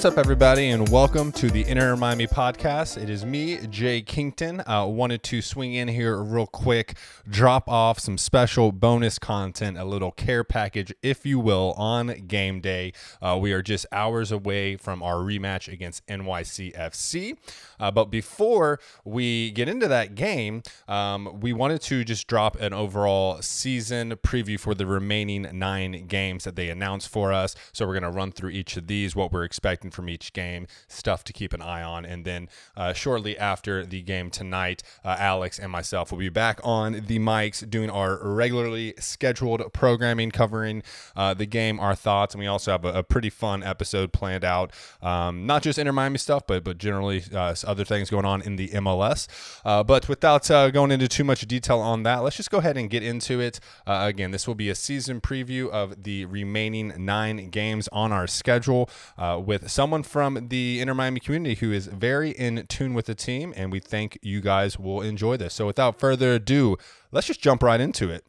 What's up, everybody, and welcome to the Inter Miami podcast. It is me, Jay Kington. Uh, wanted to swing in here real quick, drop off some special bonus content, a little care package, if you will, on game day. Uh, we are just hours away from our rematch against NYCFC. Uh, but before we get into that game, um, we wanted to just drop an overall season preview for the remaining nine games that they announced for us. So we're going to run through each of these, what we're expecting from each game, stuff to keep an eye on. And then uh, shortly after the game tonight, uh, Alex and myself will be back on the mics doing our regularly scheduled programming covering uh, the game, our thoughts, and we also have a, a pretty fun episode planned out. Um, not just Inter Miami stuff, but but generally uh, other things going on in the MLS. Uh, but without uh, going into too much detail on that, let's just go ahead and get into it. again, this will be a season preview of the remaining nine games on our schedule with with someone from the Inter Miami community who is very in tune with the team, and we think you guys will enjoy this. So, without further ado, let's just jump right into it.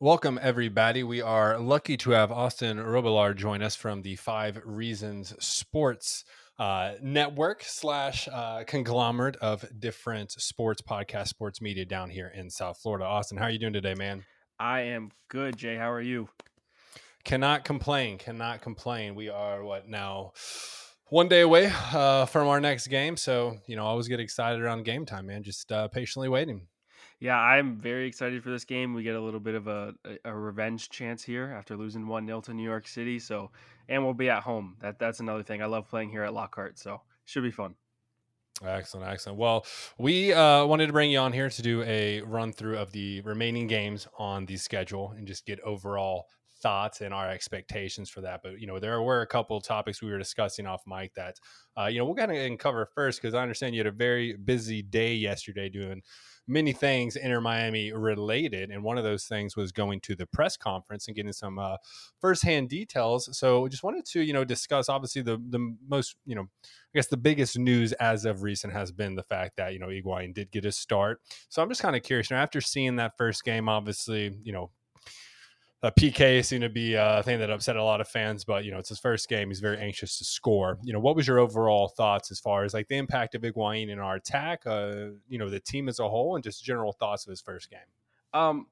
Welcome, everybody. We are lucky to have Austin Robillard join us from the Five Reasons Sports uh, network slash uh, conglomerate of different sports podcast, sports media down here in South Florida. Austin, how are you doing today, man? I am good, Jay. How are you? Cannot complain. Cannot complain. We are what now? One day away uh, from our next game, so you know, always get excited around game time, man. Just uh, patiently waiting. Yeah, I'm very excited for this game. We get a little bit of a, a, a revenge chance here after losing one 0 to New York City. So, and we'll be at home. That that's another thing. I love playing here at Lockhart, so should be fun. Excellent, excellent. Well, we uh, wanted to bring you on here to do a run through of the remaining games on the schedule and just get overall thoughts and our expectations for that. But you know, there were a couple topics we were discussing off mic that uh, you know we'll kind of cover first because I understand you had a very busy day yesterday doing many things Inter Miami related, and one of those things was going to the press conference and getting some uh, firsthand details. So, I just wanted to you know discuss obviously the the most you know I guess the biggest news as of recent has been the fact that you know Higuain did get a start. So I'm just kind of curious. You know, after seeing that first game, obviously you know uh, PK seemed to be uh, a thing that upset a lot of fans, but you know it's his first game. He's very anxious to score. You know, what was your overall thoughts as far as like the impact of Higuain in our attack? Uh, you know, the team as a whole, and just general thoughts of his first game. Um,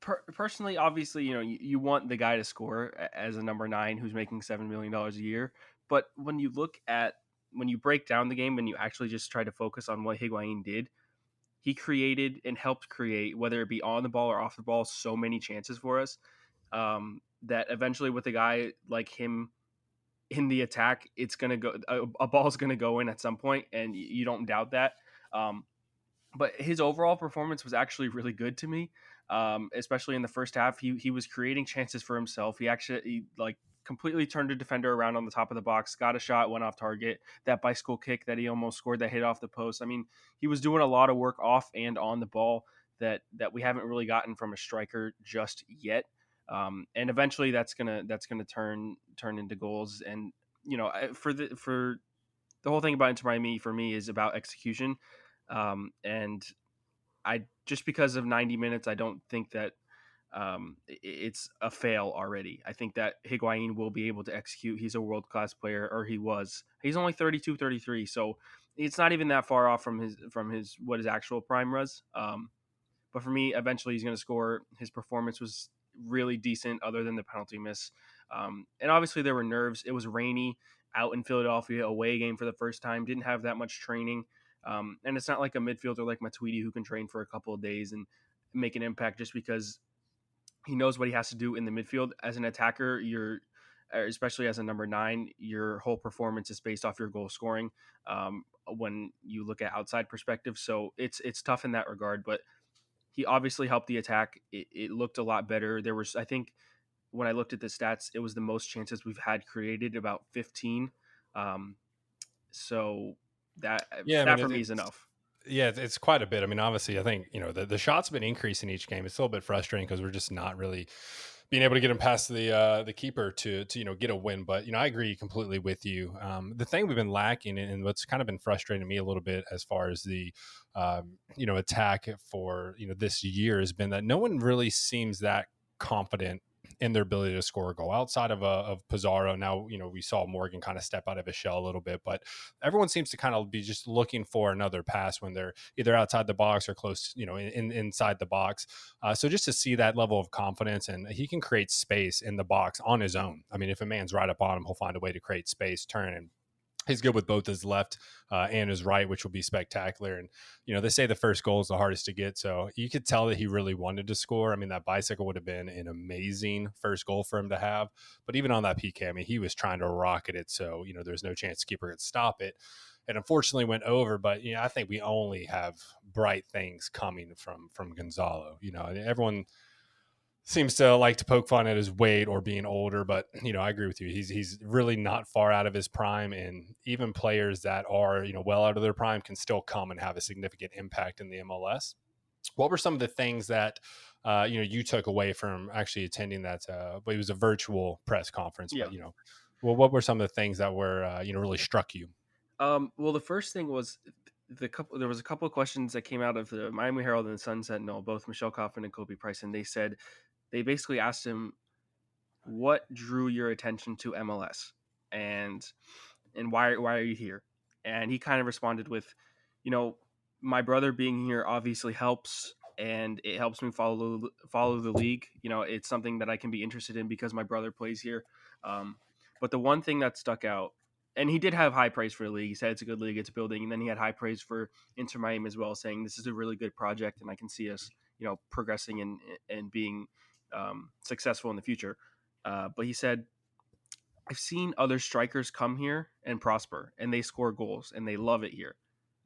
per- personally, obviously, you know, you, you, want the guy to score as a number nine who's making seven million dollars a year. But when you look at when you break down the game and you actually just try to focus on what Higuain did, he created and helped create, whether it be on the ball or off the ball, so many chances for us um, that eventually, with a guy like him in the attack, it's gonna go. A, a ball's gonna go in at some point, and you don't doubt that. Um, but his overall performance was actually really good to me, um, especially in the first half. He he was creating chances for himself. He actually he, like completely turned a defender around on the top of the box, got a shot, went off target. That bicycle kick that he almost scored that hit off the post. I mean, he was doing a lot of work off and on the ball that that we haven't really gotten from a striker just yet. Um, and eventually, that's gonna that's gonna turn turn into goals. And you know, for the for the whole thing about Inter Miami for me is about execution. Um, and I just because of 90 minutes, I don't think that um, it's a fail already. I think that Higuain will be able to execute. He's a world class player, or he was. He's only 32, 33, so it's not even that far off from his from his what his actual prime was. Um, but for me, eventually he's going to score. His performance was really decent, other than the penalty miss. Um, and obviously there were nerves. It was rainy out in Philadelphia, away game for the first time. Didn't have that much training, um, and it's not like a midfielder like Matuidi who can train for a couple of days and make an impact just because he knows what he has to do in the midfield. As an attacker, you're especially as a number nine, your whole performance is based off your goal scoring. Um, when you look at outside perspective, so it's it's tough in that regard. But he obviously helped the attack. It, it looked a lot better. There was, I think, when I looked at the stats, it was the most chances we've had created, about fifteen. Um, so that yeah, that I mean, for me is enough. Yeah, it's quite a bit. I mean, obviously, I think you know the, the shots have been increasing each game. It's a little bit frustrating because we're just not really being able to get him past the uh, the keeper to to you know get a win. But you know, I agree completely with you. Um, the thing we've been lacking and what's kind of been frustrating me a little bit as far as the um, you know attack for you know this year has been that no one really seems that confident in their ability to score a goal outside of, uh, of Pizarro. Now, you know, we saw Morgan kind of step out of his shell a little bit, but everyone seems to kind of be just looking for another pass when they're either outside the box or close, you know, in, in inside the box. Uh, so just to see that level of confidence and he can create space in the box on his own. I mean, if a man's right up on him, he'll find a way to create space, turn and he's good with both his left uh, and his right, which will be spectacular. And you know, they say the first goal is the hardest to get, so you could tell that he really wanted to score. I mean, that bicycle would have been an amazing first goal for him to have. But even on that PK, I mean, he was trying to rocket it, so you know, there's no chance keeper could stop it. It unfortunately went over, but you know, I think we only have bright things coming from from Gonzalo. You know, everyone seems to like to poke fun at his weight or being older, but you know, I agree with you. He's he's really not far out of his prime, and even players that are you know well out of their prime can still come and have a significant impact in the MLS. What were some of the things that uh, you know you took away from actually attending that? Uh, but it was a virtual press conference. Yeah. But, you know, well, what were some of the things that were uh, you know really struck you? Um, well, the first thing was the couple. There was a couple of questions that came out of the Miami Herald and the Sun Sentinel, both Michelle Kaufman and Kobe Price, and they said they basically asked him what drew your attention to MLS and and why why are you here? And he kind of responded with, you know, my brother being here obviously helps and it helps me follow follow the league. You know, it's something that I can be interested in because my brother plays here. Um, but the one thing that stuck out, and he did have high praise for the league. He said it's a good league, it's building, and then he had high praise for Inter Miami as well, saying this is a really good project, and I can see us, you know, progressing and and being um, successful in the future. Uh, but he said, I've seen other strikers come here and prosper, and they score goals, and they love it here.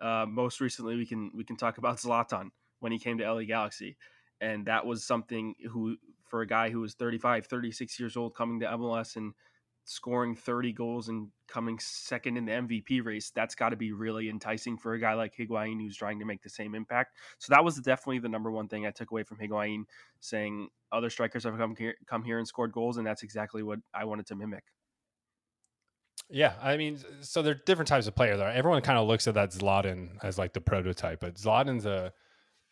Uh, most recently, we can we can talk about Zlatan when he came to LA Galaxy, and that was something who for a guy who was 35, 36 years old coming to MLS and scoring 30 goals and coming second in the MVP race, that's got to be really enticing for a guy like Higuain who's trying to make the same impact. So that was definitely the number one thing I took away from Higuain, saying other strikers have come here, come here and scored goals, and that's exactly what I wanted to mimic. Yeah, I mean, so there are different types of players. There, everyone kind of looks at that Zlatan as like the prototype, but Zlatan's a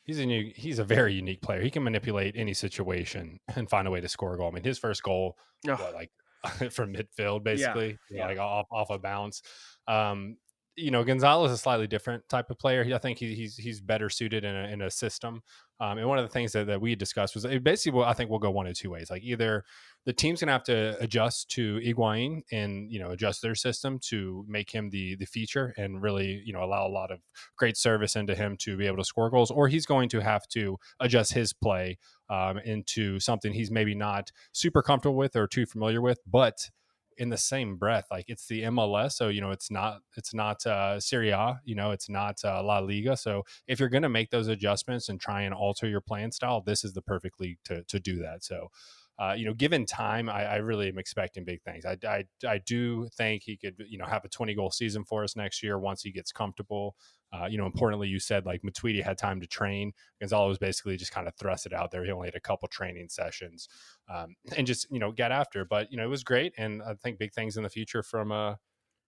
he's a new, he's a very unique player. He can manipulate any situation and find a way to score a goal. I mean, his first goal, oh. what, like from midfield, basically, yeah. Yeah. like off off a bounce. Um, you know, Gonzalo is a slightly different type of player. I think he, he's he's better suited in a, in a system. Um, and one of the things that, that we discussed was basically, well, I think we'll go one of two ways. Like either the team's gonna have to adjust to Higuain and you know adjust their system to make him the the feature and really you know allow a lot of great service into him to be able to score goals, or he's going to have to adjust his play um, into something he's maybe not super comfortable with or too familiar with, but in the same breath like it's the MLS so you know it's not it's not uh Serie A you know it's not uh, La Liga so if you're going to make those adjustments and try and alter your playing style this is the perfect league to to do that so uh, you know, given time, I, I, really am expecting big things. I, I, I do think he could, you know, have a 20 goal season for us next year once he gets comfortable. Uh, you know, importantly, you said like Matuidi had time to train. Gonzalo was basically just kind of thrust it out there. He only had a couple training sessions um, and just, you know, get after. But, you know, it was great. And I think big things in the future from, uh, you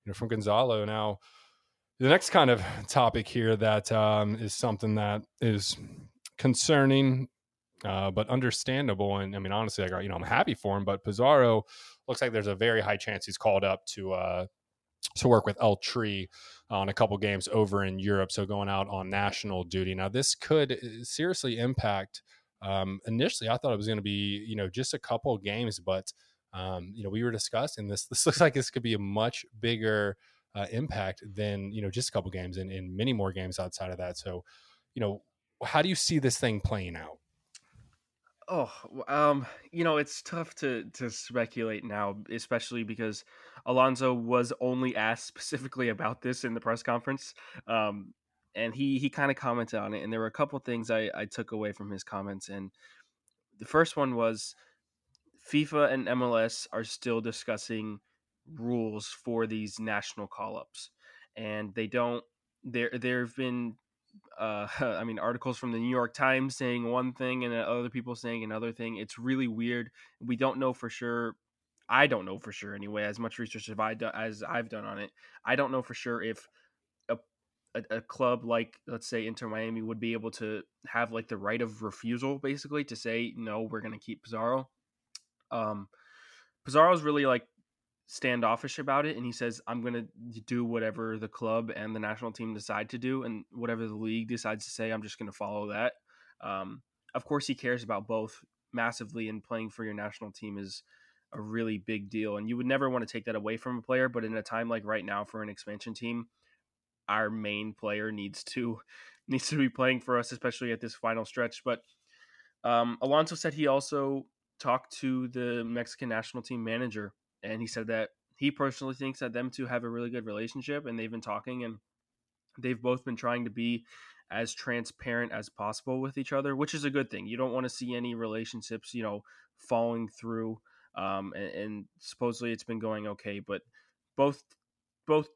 know, from Gonzalo. Now, the next kind of topic here that um, is something that is concerning uh, but understandable. And I mean, honestly, I got, you know, I'm happy for him. But Pizarro looks like there's a very high chance he's called up to uh, to work with El Tri on a couple games over in Europe. So going out on national duty. Now, this could uh, seriously impact. Um, initially, I thought it was going to be, you know, just a couple of games, but um, you know, we were discussing this. This looks like this could be a much bigger uh, impact than you know just a couple games and, and many more games outside of that. So, you know, how do you see this thing playing out? Oh, um, you know, it's tough to to speculate now, especially because Alonso was only asked specifically about this in the press conference. Um, and he he kind of commented on it, and there were a couple things I I took away from his comments, and the first one was FIFA and MLS are still discussing rules for these national call ups, and they don't. There there have been uh, I mean, articles from the New York Times saying one thing and other people saying another thing. It's really weird. We don't know for sure. I don't know for sure anyway. As much research as I do, as I've done on it, I don't know for sure if a, a, a club like let's say Inter Miami would be able to have like the right of refusal, basically, to say no, we're going to keep Pizarro. Um, Pizarro's really like standoffish about it, and he says, "I'm going to do whatever the club and the national team decide to do, and whatever the league decides to say, I'm just going to follow that." Um, of course, he cares about both massively, and playing for your national team is a really big deal, and you would never want to take that away from a player. But in a time like right now for an expansion team, our main player needs to needs to be playing for us, especially at this final stretch. But um, Alonso said he also talked to the Mexican national team manager, and he said that he personally thinks that them two have a really good relationship, and they've been talking, and they've both been trying to be as transparent as possible with each other, which is a good thing. You don't want to see any relationships, you know, falling through. Um, and, and supposedly it's been going okay, but both both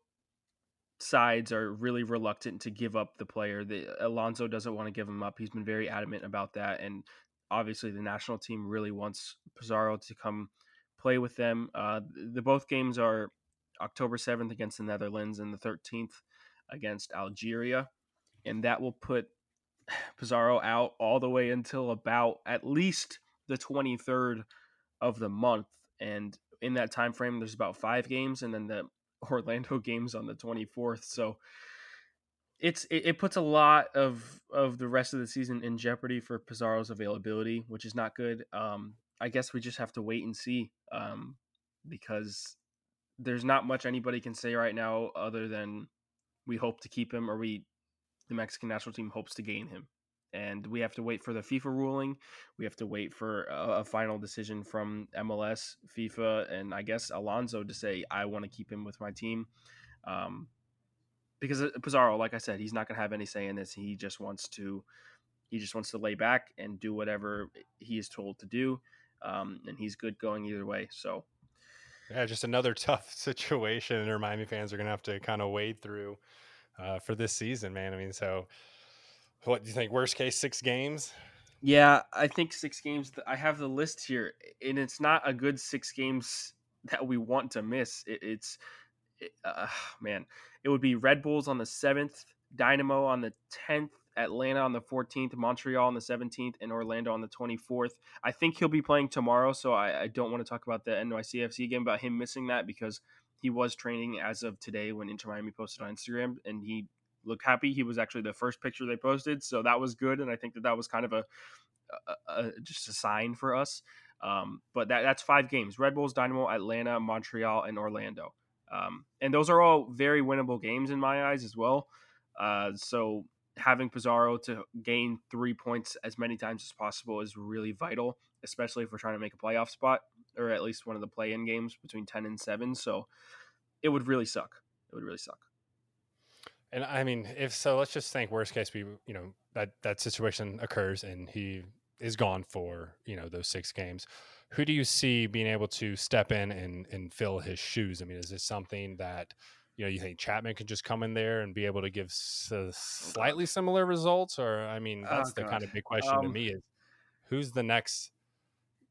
sides are really reluctant to give up the player. The Alonso doesn't want to give him up. He's been very adamant about that, and obviously the national team really wants Pizarro to come play with them. Uh, the both games are October seventh against the Netherlands and the thirteenth against Algeria, and that will put Pizarro out all the way until about at least the twenty third of the month. And in that time frame, there's about five games, and then the Orlando games on the 24th. So it's it, it, puts a lot of of the rest of the season in jeopardy for Pizarro's availability, which is not good. Um, I guess we just have to wait and see um, because there's not much anybody can say right now other than we hope to keep him or we the Mexican national team hopes to gain him and we have to wait for the FIFA ruling. We have to wait for a, a, final decision from MLS, FIFA, and I guess Alonso to say I want to keep him with my team. Um, because uh, Pizarro, like I said, he's not going to have any say in this. He just wants to, he just wants to lay back and do whatever he is told to do, um, and he's good going either way. So, yeah, just another tough situation, and our Miami fans are going to have to kind of wade through uh, for this season, man. I mean, so what do you think? Worst case, six games. Yeah, I think six games. I have the list here, and it's not a good six games that we want to miss. It, it's, it, uh, man, it would be Red Bulls on the seventh, Dynamo on the tenth, Atlanta on the 14th, Montreal on the 17th, and Orlando on the 24th. I think he'll be playing tomorrow, so I, I don't want to talk about the NYCFC game about him missing that because he was training as of today when Inter Miami posted on Instagram, and he looked happy. He was actually the first picture they posted, so that was good, and I think that that was kind of a, a, a just a sign for us. Um, but that that's five games: Red Bulls, Dynamo, Atlanta, Montreal, and Orlando. Um, and those are all very winnable games in my eyes as well. Uh, so having Pizarro to gain three points as many times as possible is really vital, especially if we're trying to make a playoff spot or at least one of the play-in games between ten and seven. So it would really suck. It would really suck. And I mean, if so, let's just think worst case we you know that that situation occurs and he is gone for you know those six games. Who do you see being able to step in and and fill his shoes? I mean, is this something that you know you think Chapman could just come in there and be able to give s- slightly similar results, or I mean, that's oh, the kind of big question um, to me is who's the next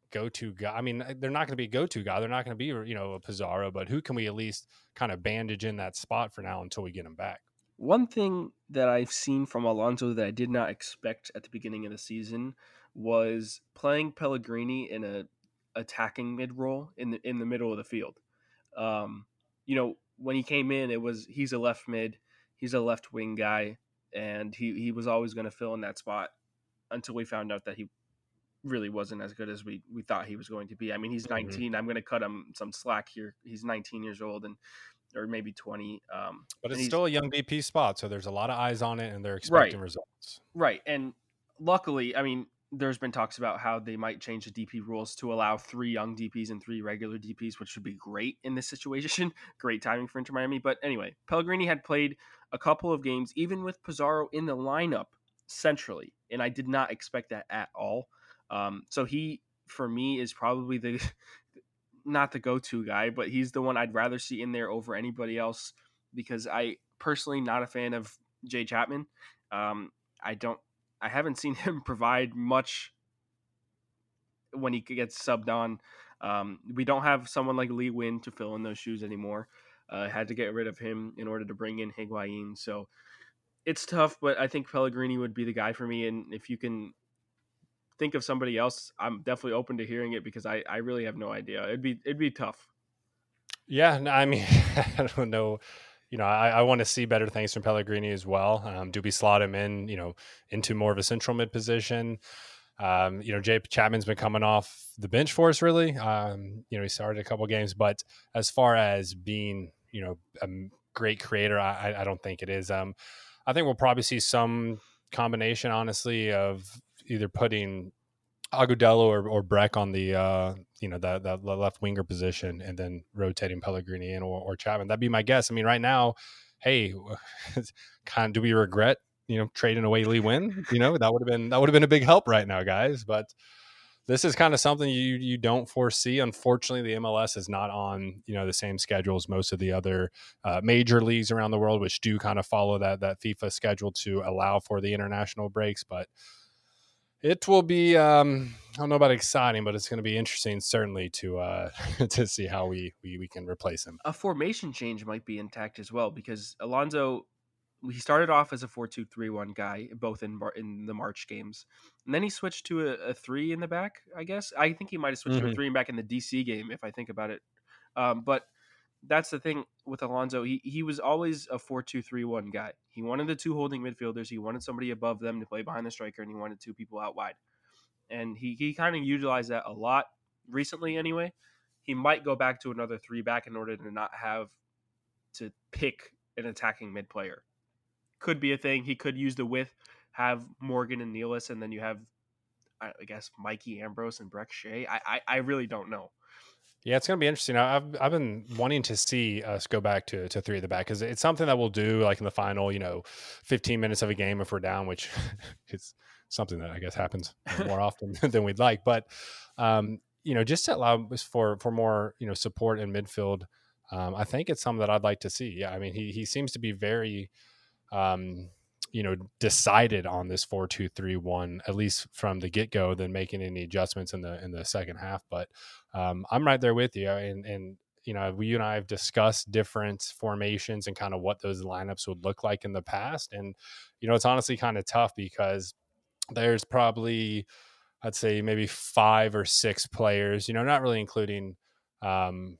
go-to guy. I mean, they're not going to be go-to guy. They're not going to be, you know, a Pizarro, but who can we at least kind of bandage in that spot for now until we get him back? One thing that I've seen from Alonso that I did not expect at the beginning of the season was playing Pellegrini in a attacking mid role in the in the middle of the field. Um, you know, when he came in, it was he's a left mid, he's a left wing guy, and he he was always going to fill in that spot until we found out that he really wasn't as good as we we thought he was going to be. I mean, he's mm-hmm. 19. Mm-hmm. I'm going to cut him some slack here. He's 19 years old, and or maybe 20. Um, but it's still a young DP spot, so there's a lot of eyes on it, and they're expecting right, results. Right, and luckily, I mean, there's been talks about how they might change the DP rules to allow three young DPS and three regular DPS, which would be great in this situation. great timing for Inter Miami. But anyway, Pellegrini had played a couple of games, even with Pizarro in the lineup centrally, and I did not expect that at all. Um, so he, for me, is probably the not the go-to guy, but he's the one I'd rather see in there over anybody else because I personally not a fan of Jay Chapman. Um, I don't, I haven't seen him provide much when he gets subbed on. Um, we don't have someone like Lee Nguyen to fill in those shoes anymore. Uh, had to get rid of him in order to bring in Higuain. So it's tough, but I think Pellegrini would be the guy for me. And if you can think of somebody else, I'm definitely open to hearing it because I, I really have no idea. It'd be it'd be tough. Yeah, I mean, I don't know. You know, I, I want to see better things from Pellegrini as well. Um, do we slot him in, you know, into more of a central mid position? Um, you know, Jay Chapman's been coming off the bench for us, really. Um, you know, he started a couple games, but as far as being, you know, a great creator, I, I don't think it is. Um, I think we'll probably see some combination, honestly, of either putting Agudelo or, or Brek on the uh, you know that that left winger position, and then rotating Pellegrini in or, or Chapman. That'd be my guess. I mean, right now, hey, kind do we regret you know trading away Lee Nguyen? You know that would have been that would have been a big help right now, guys. But this is kind of something you you don't foresee. Unfortunately, the MLS is not on you know the same schedule as most of the other uh, major leagues around the world, which do kind of follow that that FIFA schedule to allow for the international breaks, but it will be um, I don't know about exciting, but it's going to be interesting certainly to uh, to see how we, we we can replace him. A formation change might be intact as well because Alonso he started off as a 4-2-3-1 guy both in in the March games. And then he switched to a, a 3 in the back, I guess. I think he might have switched mm-hmm. to a 3 in back in the DC game if I think about it. Um, but that's the thing with Alonso. He he was always a 4-2-3-1 guy. He wanted the two holding midfielders. He wanted somebody above them to play behind the striker, and he wanted two people out wide. And he he kind of utilized that a lot recently. Anyway, he might go back to another three back in order to not have to pick an attacking mid player. Could be a thing. He could use the width, have Morgan and Nealis, and then you have, I guess, Mikey Ambrose and Brek Shea. I, I, I really don't know. Yeah, it's going to be interesting. I've I've been wanting to see us go back to to three at the back because it's something that we'll do like in the final, you know, fifteen minutes of a game if we're down, which is something that I guess happens more often than we'd like. But um, you know, just to allow for for more you know support in midfield, um, I think it's something that I'd like to see. Yeah, I mean, he he seems to be very um, you know decided on this four two three one at least from the get go than making any adjustments in the in the second half. But um, I'm right there with you, and and you know we you and I have discussed different formations and kind of what those lineups would look like in the past, and you know it's honestly kind of tough because there's probably I'd say maybe five or six players, you know, not really including um,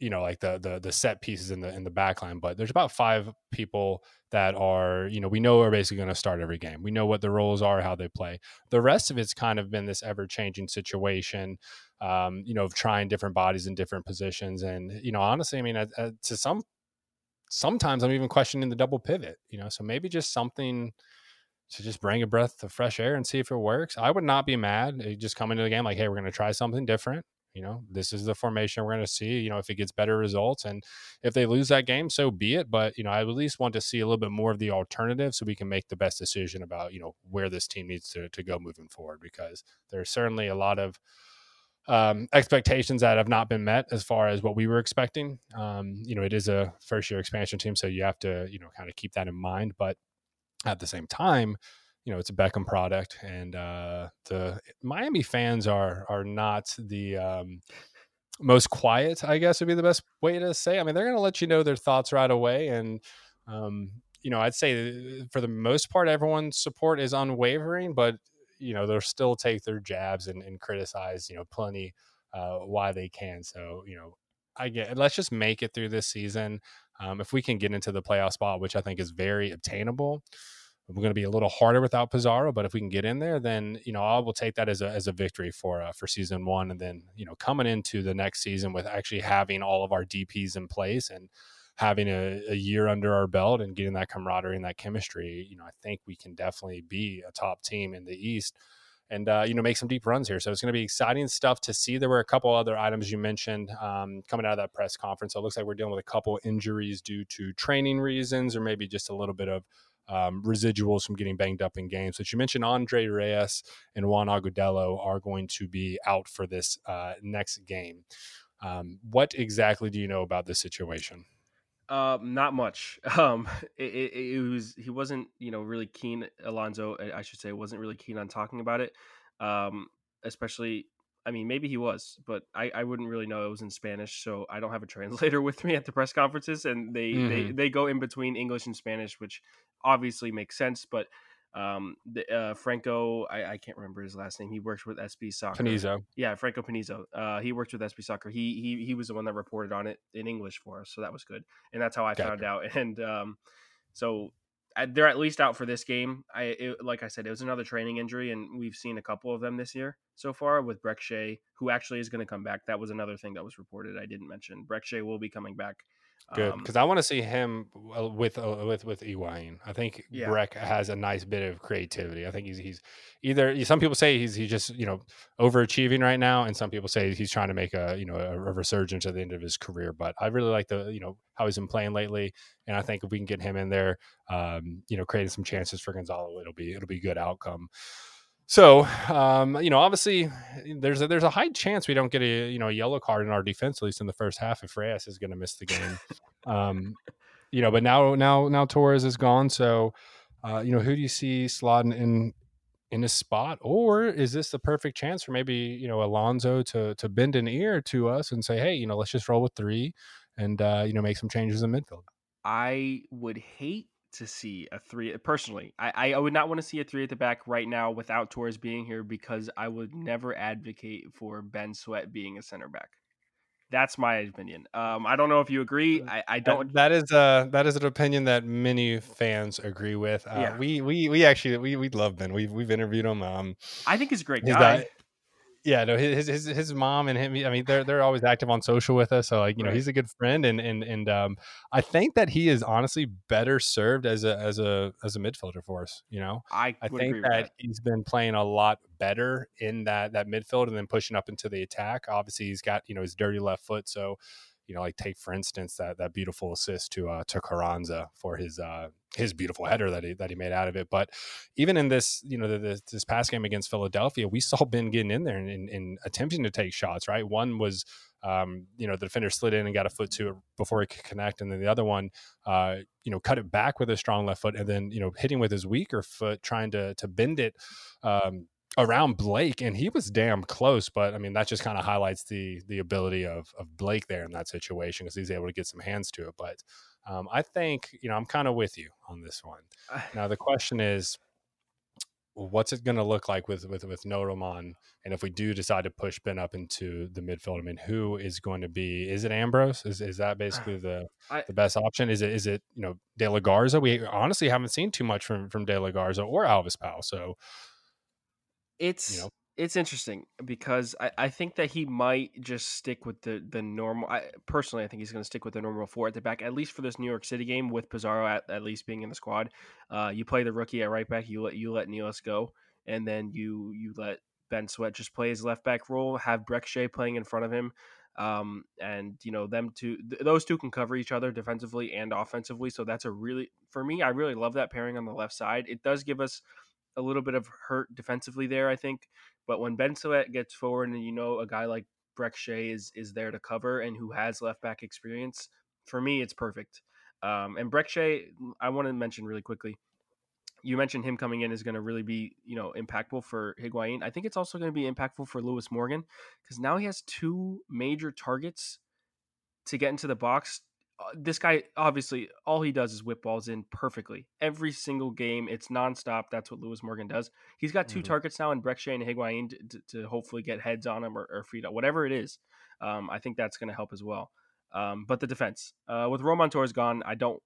you know like the the the set pieces in the in the back line but there's about five people that are you know we know are basically going to start every game. We know what the roles are how they play. The rest of it's kind of been this ever changing situation um, you know of trying different bodies in different positions and you know honestly i mean to some sometimes i'm even questioning the double pivot you know so maybe just something to just bring a breath of fresh air and see if it works. I would not be mad uh, just come into the game like hey we're going to try something different you know this is the formation we're going to see you know if it gets better results and if they lose that game so be it but you know i at least want to see a little bit more of the alternative so we can make the best decision about you know where this team needs to, to go moving forward because there's certainly a lot of um, expectations that have not been met as far as what we were expecting. Um, you know it is a first year expansion team so you have to you know kind of keep that in mind but at the same time you know it's a Beckham product, and uh, the Miami fans are are not the um, most quiet. I guess would be the best way to say. I mean, they're going to let you know their thoughts right away, and um, you know, I'd say for the most part, everyone's support is unwavering, but you know, they'll still take their jabs and, and criticize, you know, plenty uh, why they can. So, you know, I get. Let's just make it through this season. Um, if we can get into the playoff spot, which I think is very obtainable, we're going to be a little harder without Pizarro, but if we can get in there, then you know I will take that as a as a victory for uh, for season one, and then you know coming into the next season with actually having all of our DPS in place and having a, a year under our belt and getting that camaraderie and that chemistry, you know I think we can definitely be a top team in the East and uh, you know make some deep runs here. So it's going to be exciting stuff to see. There were a couple other items you mentioned um, coming out of that press conference. So it looks like we're dealing with a couple injuries due to training reasons, or maybe just a little bit of um, residuals from getting banged up in games. But you mentioned Andre Reyes and Juan Agudelo are going to be out for this uh, next game. Um, what exactly do you know about this situation? Uh, not much. Um, it, it, it, was he wasn't you know really keen. Alonso, I should say, wasn't really keen on talking about it. Um, especially I mean, maybe he was, but I, I wouldn't really know. It was in Spanish, so I don't have a translator with me at the press conferences, and they mm-hmm. they, they go in between English and Spanish, which obviously makes sense. But Um, the, uh, Franco, I, I can't remember his last name. He works with SB Soccer. Panizo. Yeah, Franco Panizo. Uh, he worked with SB Soccer. He he he was the one that reported on it in English for us, so that was good. And that's how I Gotcha. found out. And um, so they're at least out for this game. I it, like I said, it was another training injury, and we've seen a couple of them this year so far with Brek Shea, who actually is going to come back. That was another thing that was reported. I didn't mention. Brek Shea will be coming back. Good, Um, because I want to see him uh, with uh, with with Higuain. I think Yeah. Brek has a nice bit of creativity. I think he's he's either some people say he's he's just you know overachieving right now, and some people say he's trying to make a you know a, a resurgence at the end of his career. But I really like the you know how he's been playing lately, and I think if we can get him in there, um, you know, creating some chances for Gonzalo, it'll be it'll be a good outcome. So, um, you know, obviously, there's a, there's a high chance we don't get a you know a yellow card in our defense at least in the first half if Reyes is going to miss the game. um, you know, but now now now Torres is gone, so uh, you know who do you see slotting in in his spot, or is this the perfect chance for maybe you know Alonso to to bend an ear to us and say, hey, you know, let's just roll with three and uh, you know make some changes in midfield. I would hate to see a three personally. I, I would not want to see a three at the back right now without Torres being here because I would never advocate for Ben Sweat being a center back. That's my opinion. Um, I don't know if you agree. I, I don't. That, that is uh that is an opinion that many fans agree with. Uh, Yeah. We we we actually we we love Ben. We've we've interviewed him. Um, I think he's a great guy. Yeah, no, his his his mom and him. I mean, they're they're always active on social with us. So like, you know, he's a good friend, and and and um, I think that he is honestly better served as a as a as a midfielder for us. You know, I, I think that, that. he's been playing a lot better in that that midfield and then pushing up into the attack. Obviously, he's got you know his dirty left foot, so you know, like take for instance that that beautiful assist to uh, to Carranza for his uh, his beautiful header that he that he made out of it. But even in this, you know, the, the, this past game against Philadelphia, we saw Ben getting in there and, and, and attempting to take shots. Right, one was. Um, you know, the defender slid in and got a foot to it before he could connect, and then the other one, uh, you know, cut it back with his strong left foot, and then you know, hitting with his weaker foot, trying to to bend it um, around Blake, and he was damn close. But I mean, that just kind of highlights the the ability of of Blake there in that situation because he's able to get some hands to it. But um, I think you know, I'm kind of with you on this one. Now the question is, what's it going to look like with with with Nodoman? And if we do decide to push Ben up into the midfield, I mean, who is going to be? Is it Ambrose? Is is that basically the I- the best option? Is it is it you know De La Garza? We honestly haven't seen too much from from De La Garza or Alvas Powell. So It's know? it's interesting because I, I think that he might just stick with the the normal. I personally I think he's going to stick with the normal four at the back at least for this New York City game with Pizarro at, at least being in the squad. Uh, you play the rookie at right back. You let you let Nealis go, and then you you let Ben Sweat just play his left back role. Have Brek Shea playing in front of him. Um, and you know them two; th- those two can cover each other defensively and offensively. So that's a really, for me, I really love that pairing on the left side. It does give us a little bit of hurt defensively there, I think. But when Ben gets forward, and you know a guy like Brek Shea is is there to cover and who has left back experience, for me it's perfect. Um, and Brek Shea, I want to mention really quickly. You mentioned him coming in is going to really be, you know, impactful for Higuain. I think it's also going to be impactful for Lewis Morgan because now he has two major targets to get into the box. Uh, this guy, obviously, all he does is whip balls in perfectly. Every single game, it's nonstop. That's what Lewis Morgan does. He's got 2 Mhm. targets now in Brek Shea and Higuain to, to, to hopefully get heads on him or, or feet up, whatever it is. Um, I think that's going to help as well. Um, but the defense, uh, with Roman Torres gone, I don't.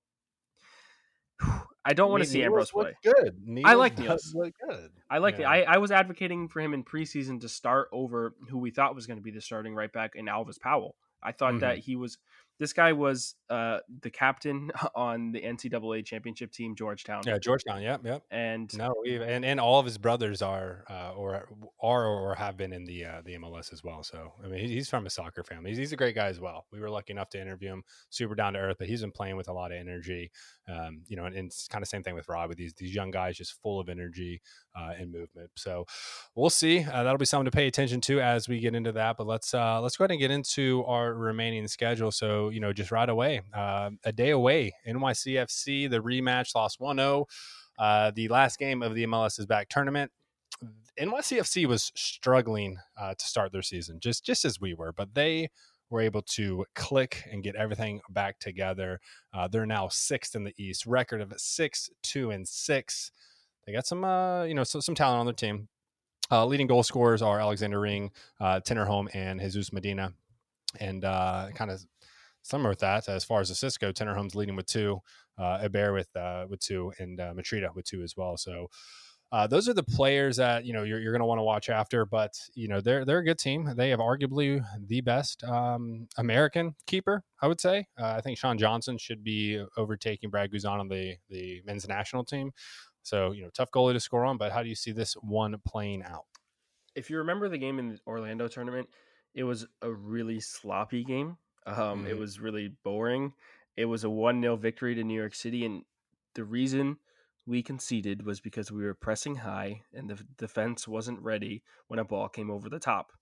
I don't want to see Ambrose play. Good. I like Look good. I like the. Yeah. I, I was advocating for him in preseason to start over who we thought was going to be the starting right back in Alvas Powell. I thought Mhm. that he was. This guy was uh, the captain on the NCAA championship team, Georgetown, Yeah, Georgetown. Yep, yep. and No, and, and all of his brothers are uh, or are or have been in the uh, the MLS as well. So I mean, he's from a soccer family. He's, he's a great guy as well. We were lucky enough to interview him. Super down to earth, but he's been playing with a lot of energy. Um, you know, and, and it's kind of same thing with Rob with these these young guys, just full of energy uh, and movement. So we'll see. Uh, that'll be something to pay attention to as we get into that. But let's uh, let's go ahead and get into our remaining schedule. So you know, just right away, uh, a day away, NYCFC the rematch lost 1-0. Uh, the last game of the MLS is back tournament. NYCFC was struggling uh, to start their season, just just as we were, but they were able to click and get everything back together. Uh, they're now sixth in the East, record of six, two, and six. they got some uh, you know so, some talent on their team. Uh, leading goal scorers are Alexander Ring, uh, and Jesus Medina, and uh, kind of similar with that as far as assists go. Tinnerholm's leading with two, uh, Hebert with uh, with two, and uh, Mitrita with two as well. So uh, those are the players that you know you're, you're going to want to watch after. But you know they're they're a good team. They have arguably the best um, American keeper, I would say. Uh, I think Sean Johnson should be overtaking Brad Guzan on the the men's national team. So you know tough goalie to score on. But how do you see this one playing out? If you remember the game in the Orlando tournament, it was a really sloppy game. Um, mm-hmm. It was really boring. It was a one 0 victory to New York City, and the reason we conceded was because we were pressing high and the defense wasn't ready when a ball came over the top.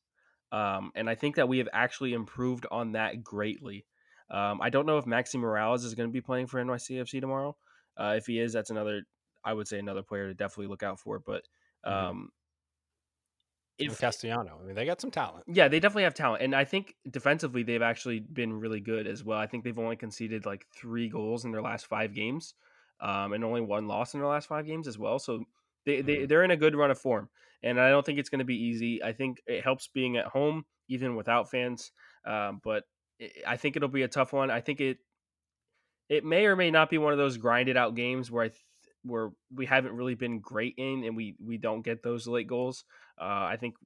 Um, and I think that we have actually improved on that greatly. Um, I don't know if Maxi Morales is going to be playing for NYCFC tomorrow. Uh, if he is, that's another, I would say, another player to definitely look out for. But mm-hmm. um. If Castellano, I mean, they got some talent. Yeah, they definitely have talent, and I think defensively they've actually been really good as well. I think they've only conceded like three goals in their last five games um, and only one loss in their last five games as well. So they, they mm-hmm. they're in a good run of form, and I don't think it's going to be easy. I think it helps being at home even without fans, um, but I think it'll be a tough one. I think it it may or may not be one of those grinded out games where I where we haven't really been great in, and we we don't get those late goals. Uh, I think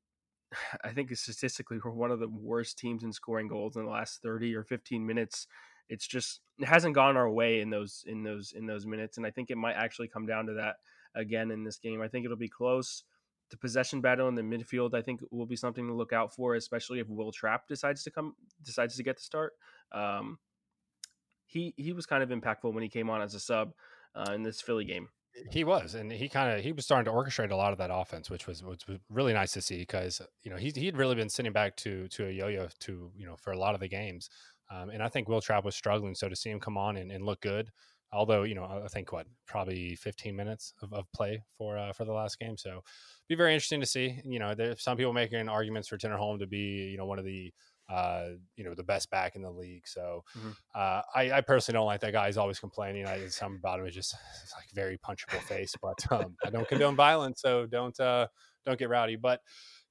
I think statistically we're one of the worst teams in scoring goals in the last 30 or 15 minutes it's just it hasn't gone our way in those in those in those minutes, and I think it might actually come down to that again in this game. I think it'll be close. The possession battle in the midfield, I think, will be something to look out for, especially if Will Trapp decides to come decides to get the start. Um, he he was kind of impactful when he came on as a sub uh, in this Philly game. He was, and he kind of he was starting to orchestrate a lot of that offense, which was which was really nice to see because you know he he'd really been sitting back to to a yo-yo to you know for a lot of the games. Um, and I think Will Trapp was struggling. So to see him come on and, and, look good, although, you know, I think what, probably 15 minutes of, of play for uh, for the last game. So be very interesting to see. You know, there's some people making arguments for Tinnerholm to be, you know, one of the uh, you know, the best back in the league. So mm-hmm. uh, I, I, personally don't like that guy. He's always complaining. I some about him is just like very punchable face. But um, I don't condone violence, so don't uh, don't get rowdy. But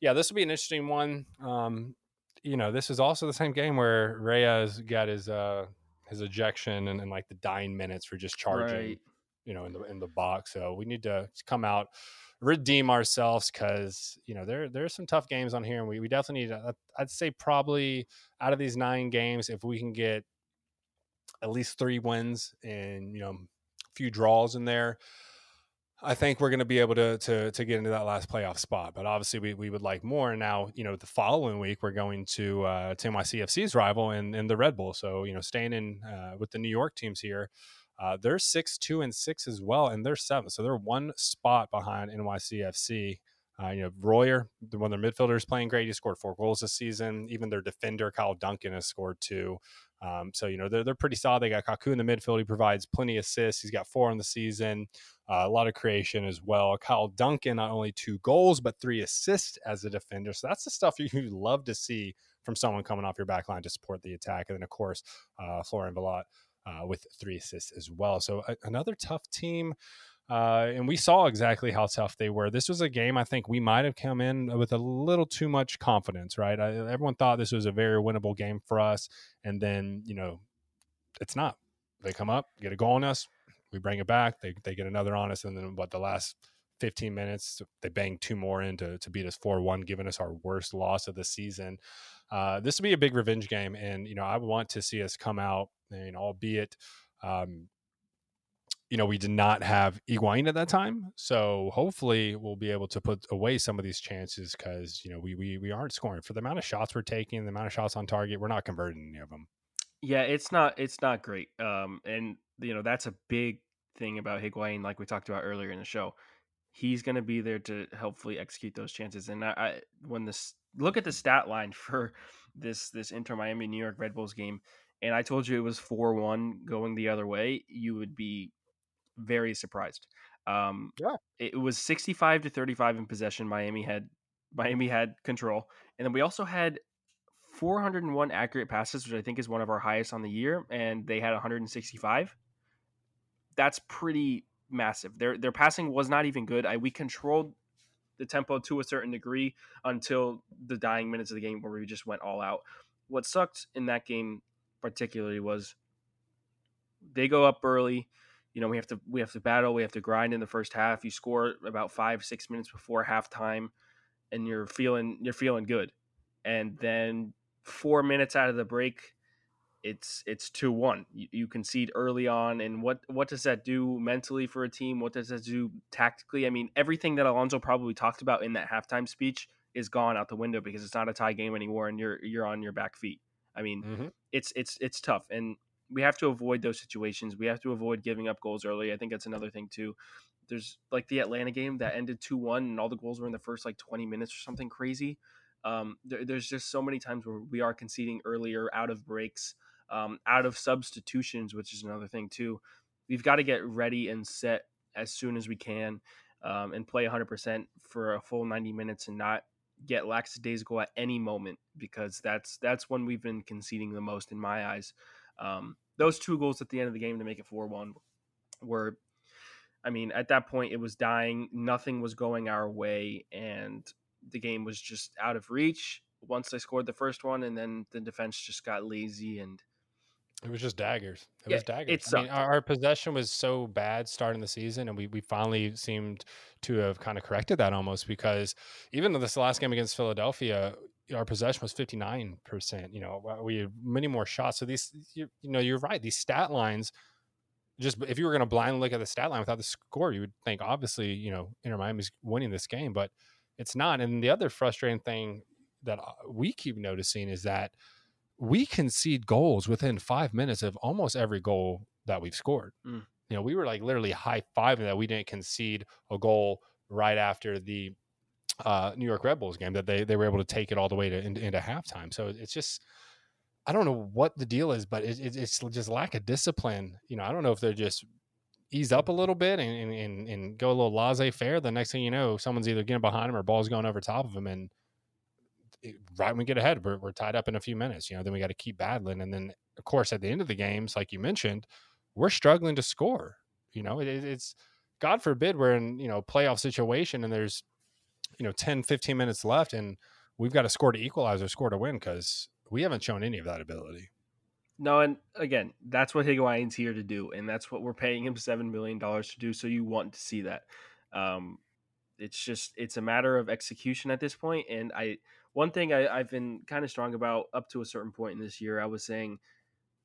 yeah, this will be an interesting one. Um, you know, this is also the same game where Reyes got his uh his ejection and, and like the dying minutes for just charging, right. you know, in the in the box. So we need to come out, redeem ourselves because you know there there's some tough games on here, and we, we definitely need. To, I'd say probably out of these nine games, if we can get at least three wins and you know a few draws in there, I think we're going to be able to, to to get into that last playoff spot. But obviously, we, we would like more. Now, you know, the following week we're going to uh, to NYCFC's rival in the Red Bull. So you know, staying in uh, with the New York teams here, uh, they're six two and six as well, and they're seven. So they're one spot behind NYCFC. Uh, you know, Royer, one of their midfielders, playing great. He scored four goals this season. Even their defender, Kyle Duncan, has scored two. Um, so you know they're they're pretty solid. They got Kaku in the midfield. He provides plenty of assists. He's got four in the season. Uh, a lot of creation as well. Kyle Duncan, not only two goals, but three assists as a defender. So that's the stuff you love to see from someone coming off your back line to support the attack. And then, of course, uh, Florian Valot uh, with three assists as well. So a- another tough team. Uh, and we saw exactly how tough they were. This was a game I think we might have come in with a little too much confidence, right? I, everyone thought this was a very winnable game for us. And then, you know, it's not. They come up, get a goal on us, we bring it back. They they get another on us, and then what the last 15 minutes they banged two more in to, to beat us 4-1 giving us our worst loss of the season. Uh, this will be a big revenge game and you know i want to see us come out and albeit um, you know we did not have Higuain at that time so hopefully we'll be able to put away some of these chances because you know we, we we aren't scoring. For the amount of shots we're taking the amount of shots on target we're not converting any of them yeah it's not it's not great um and you know that's a big thing about Higuain, like we talked about earlier in the show. He's going to be there to hopefully execute those chances. And I, I, when this look at the stat line for this this Inter Miami New York Red Bulls game, and I told you it was four one going the other way, you would be very surprised. Um, yeah, it was sixty five to thirty five in possession. Miami had Miami had control, and then we also had 401 accurate passes, which I think is one of our highest on the year, and they had 165 that's pretty massive. Their their passing was not even good. I we controlled the tempo to a certain degree until the dying minutes of the game where we just went all out. What sucked in that game particularly was they go up early. You know, we have to we have to battle, we have to grind in the first half. You score about five, six minutes before halftime, and you're feeling you're feeling good. And then four minutes out of the break, it's it's two one. You, you, concede early on, and what what does that do mentally for a team? What does that do tactically? I mean, everything that Alonso probably talked about in that halftime speech is gone out the window because it's not a tie game anymore, and you're you're on your back feet. I mean, mm-hmm. it's it's it's tough, and we have to avoid those situations. We have to avoid giving up goals early. I think that's another thing too. There's like the Atlanta game that ended two one, and all the goals were in the first like 20 minutes or something crazy. Um, there, there's just so many times where we are conceding earlier out of breaks um, out of substitutions, which is another thing too. We've got to get ready and set as soon as we can um, and play 100% for a full 90 minutes and not get lackadaisical at any moment because that's that's when we've been conceding the most in my eyes. Um, those two goals at the end of the game to make it 4-1 were I mean, at that point it was dying, nothing was going our way and the game was just out of reach once they scored the first one and then the defense just got lazy and it was just daggers. It yeah, was daggers. I mean, our, our, possession was so bad starting the season, and we, we finally seemed to have kind of corrected that almost because even though this last game against Philadelphia, our possession was 59%. You know, we had many more shots. So these, you, you know, you're right. These stat lines, just if you were going to blindly look at the stat line without the score, you would think obviously, you know, Inter Miami's winning this game, but it's not. And the other frustrating thing that uh, we keep noticing is that – we concede goals within five minutes of almost every goal that we've scored. Mm. You know, we were like literally high five that we didn't concede a goal right after the uh, New York Red Bulls game that they they were able to take it all the way to into, into halftime. So it's just I don't know what the deal is, but it, it, it's just lack of discipline. You know, I don't know if they're just ease up a little bit and, and, and go a little laissez faire. The next thing you know, someone's either getting behind them or ball's going over top of them, and right when we get ahead, we're, we're tied up in a few minutes. You know, then we got to keep battling, and then of course at the end of the games, like you mentioned, we're struggling to score. You know, it, it's God forbid we're in you know playoff situation and there's you know 10, 15 minutes left, and we've got to score to equalize or score to win because we haven't shown any of that ability. No, and again, that's what Higuain's here to do, and that's what we're paying him seven million dollars to do. So you want to see that. Um, it's just it's a matter of execution at this point, and I one thing I, I've been kind of strong about up to a certain point in this year, I was saying,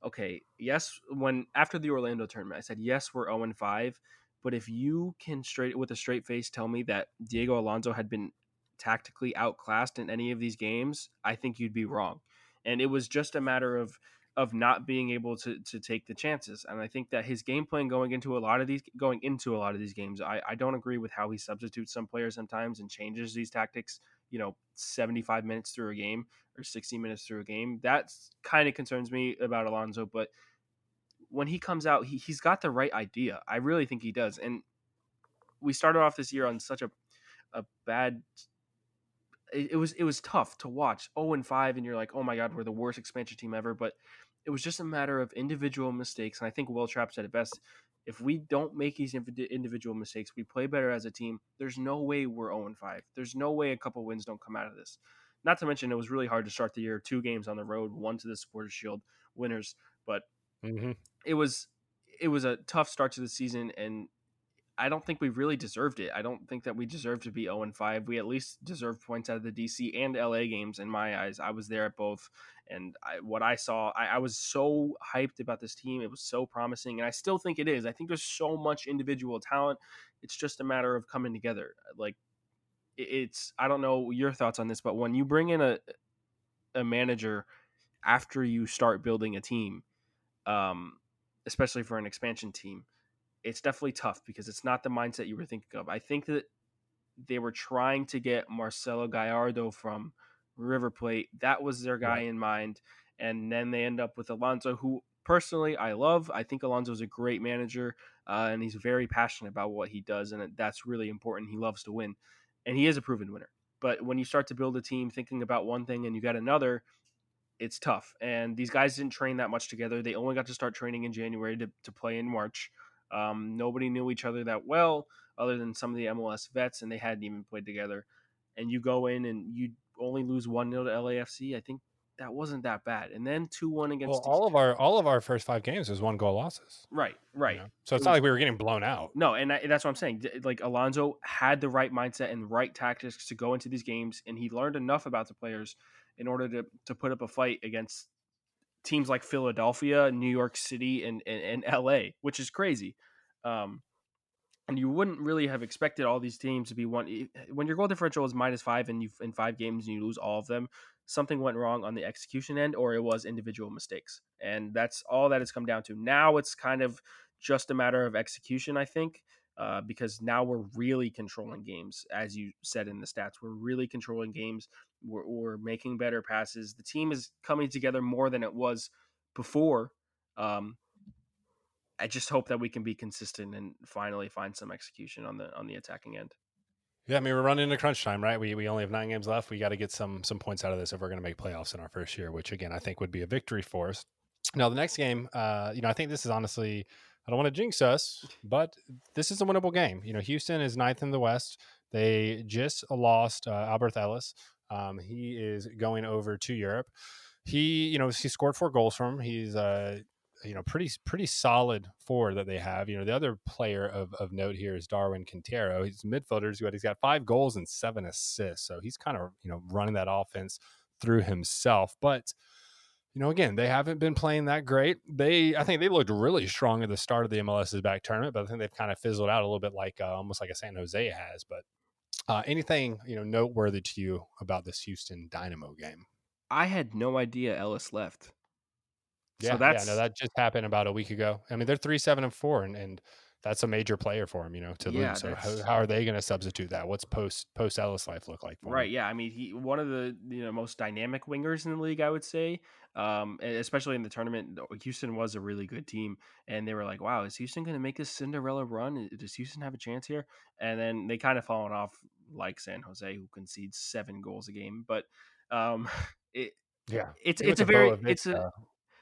okay, yes, when after the Orlando tournament, I said, yes, we're 0 5, but if you can straight with a straight face tell me that Diego Alonso had been tactically outclassed in any of these games, I think you'd be wrong. And it was just a matter of of not being able to to take the chances. And I think that his game plan going into a lot of these going into a lot of these games, I, I don't agree with how he substitutes some players sometimes and changes these tactics you know 75 minutes through a game or 60 minutes through a game that kind of concerns me about Alonso, but when he comes out he, he's got the right idea. I really think he does and we started off this year on such a, a bad it, it was it was tough to watch 0 and 5 and you're like oh my god we're the worst expansion team ever but it was just a matter of individual mistakes and i think will trapp said it best if we don't make these individual mistakes, we play better as a team. There's no way we're 0 5. There's no way a couple wins don't come out of this. Not to mention, it was really hard to start the year. Two games on the road, one to the Supporters Shield winners, but mm-hmm. it was it was a tough start to the season, and I don't think we really deserved it. I don't think that we deserve to be 0 and 5. We at least deserve points out of the DC and LA games in my eyes. I was there at both, and I, what I saw, I, I, was so hyped about this team. It was so promising, and I still think it is. I think there's so much individual talent. It's just a matter of coming together. Like it's, I don't know your thoughts on this, but when you bring in a a manager after you start building a team, um, especially for an expansion team it's definitely tough because it's not the mindset you were thinking of. I think that they were trying to get Marcelo Gallardo from River Plate. That was their guy in mind. And then they end up with Alonso, who personally I love. I think Alonso is a great manager uh, and he's very passionate about what he does. And that's really important. He loves to win. And he is a proven winner. But when you start to build a team thinking about one thing and you got another, it's tough. And these guys didn't train that much together. They only got to start training in January to, to play in March. Um, nobody knew each other that well, other than some of the MLS vets, and they hadn't even played together. And you go in and you only lose one 0 to LAFC. I think that wasn't that bad. And then two one against. Well, all of our all of our first five games was one goal losses. Right, right. You know? So it's it not was, like we were getting blown out. No, and I, that's what I'm saying. Like Alonso had the right mindset and right tactics to go into these games, and he learned enough about the players in order to to put up a fight against teams like Philadelphia, New York City, and and, and LA, which is crazy. Um, and you wouldn't really have expected all these teams to be one when your goal differential is minus five and you in five games and you lose all of them something went wrong on the execution end or it was individual mistakes. And that's all that it's come down to. Now it's kind of just a matter of execution i think uh, because now we're really controlling games as you said in the stats we're really controlling games we're, we're making better passes the team is coming together more than it was before um, I just hope that we can be consistent and finally find some execution on the on the attacking end. Yeah, I mean we're running into crunch time, right? We we only have nine games left. We got to get some some points out of this if we're going to make playoffs in our first year, which again I think would be a victory for us. Now the next game, uh, you know, I think this is honestly, I don't want to jinx us, but this is a winnable game. You know, Houston is ninth in the West. They just lost uh, Alberth Elis. Um, he is going over to Europe. He, you know, he scored four goals for him. He's uh, you know pretty pretty solid forward that they have. You know the other player of, of note here is Darwin Quintero. He's midfielders, but he's got five goals and seven assists. So he's kind of you know running that offense through himself. But you know again they haven't been playing that great. They I think they looked really strong at the start of the MLS's back tournament, but I think they've kind of fizzled out a little bit like uh, almost like a San Jose has. But uh, anything you know noteworthy to you about this Houston Dynamo game? I had no idea Elis left. Yeah, so that's yeah, no, that just happened about a week ago. I mean, they're three, seven, and four, and, and that's a major player for him, you know, to yeah, lose. So how, how, are they going to substitute that? What's post post Elis life look like? right. Him? Right, yeah. I mean, he one of the you know most dynamic wingers in the league, I would say. Um, especially in the tournament, Houston was a really good team, and they were like, "Wow, is Houston going to make this Cinderella run? Does Houston have a chance here?" And then they kind of fallen off like San Jose, who concedes seven goals a game. But um, it yeah, it's it's a very it's a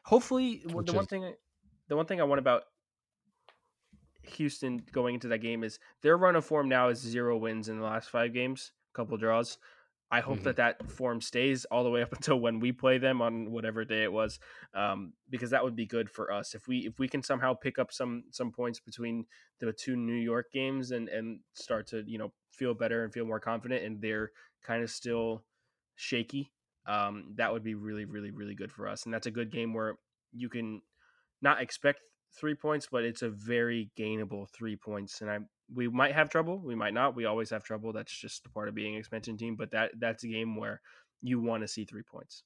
Hopefully, Which the is... one thing the one thing I want about Houston going into that game is their run of form now is zero wins in the last five games, a couple draws. I hope mm-hmm. that that form stays all the way up until when we play them on whatever day it was, um, because that would be good for us if we if we can somehow pick up some some points between the two New York games and and start to you know feel better and feel more confident, and they're kind of still shaky um, that would be really, really, really good for us. And that's a good game where you can not expect three points, but it's a very gainable three points. And I we might have trouble, we might not. We always have trouble. That's just the part of being an expansion team. But that that's a game where you want to see three points.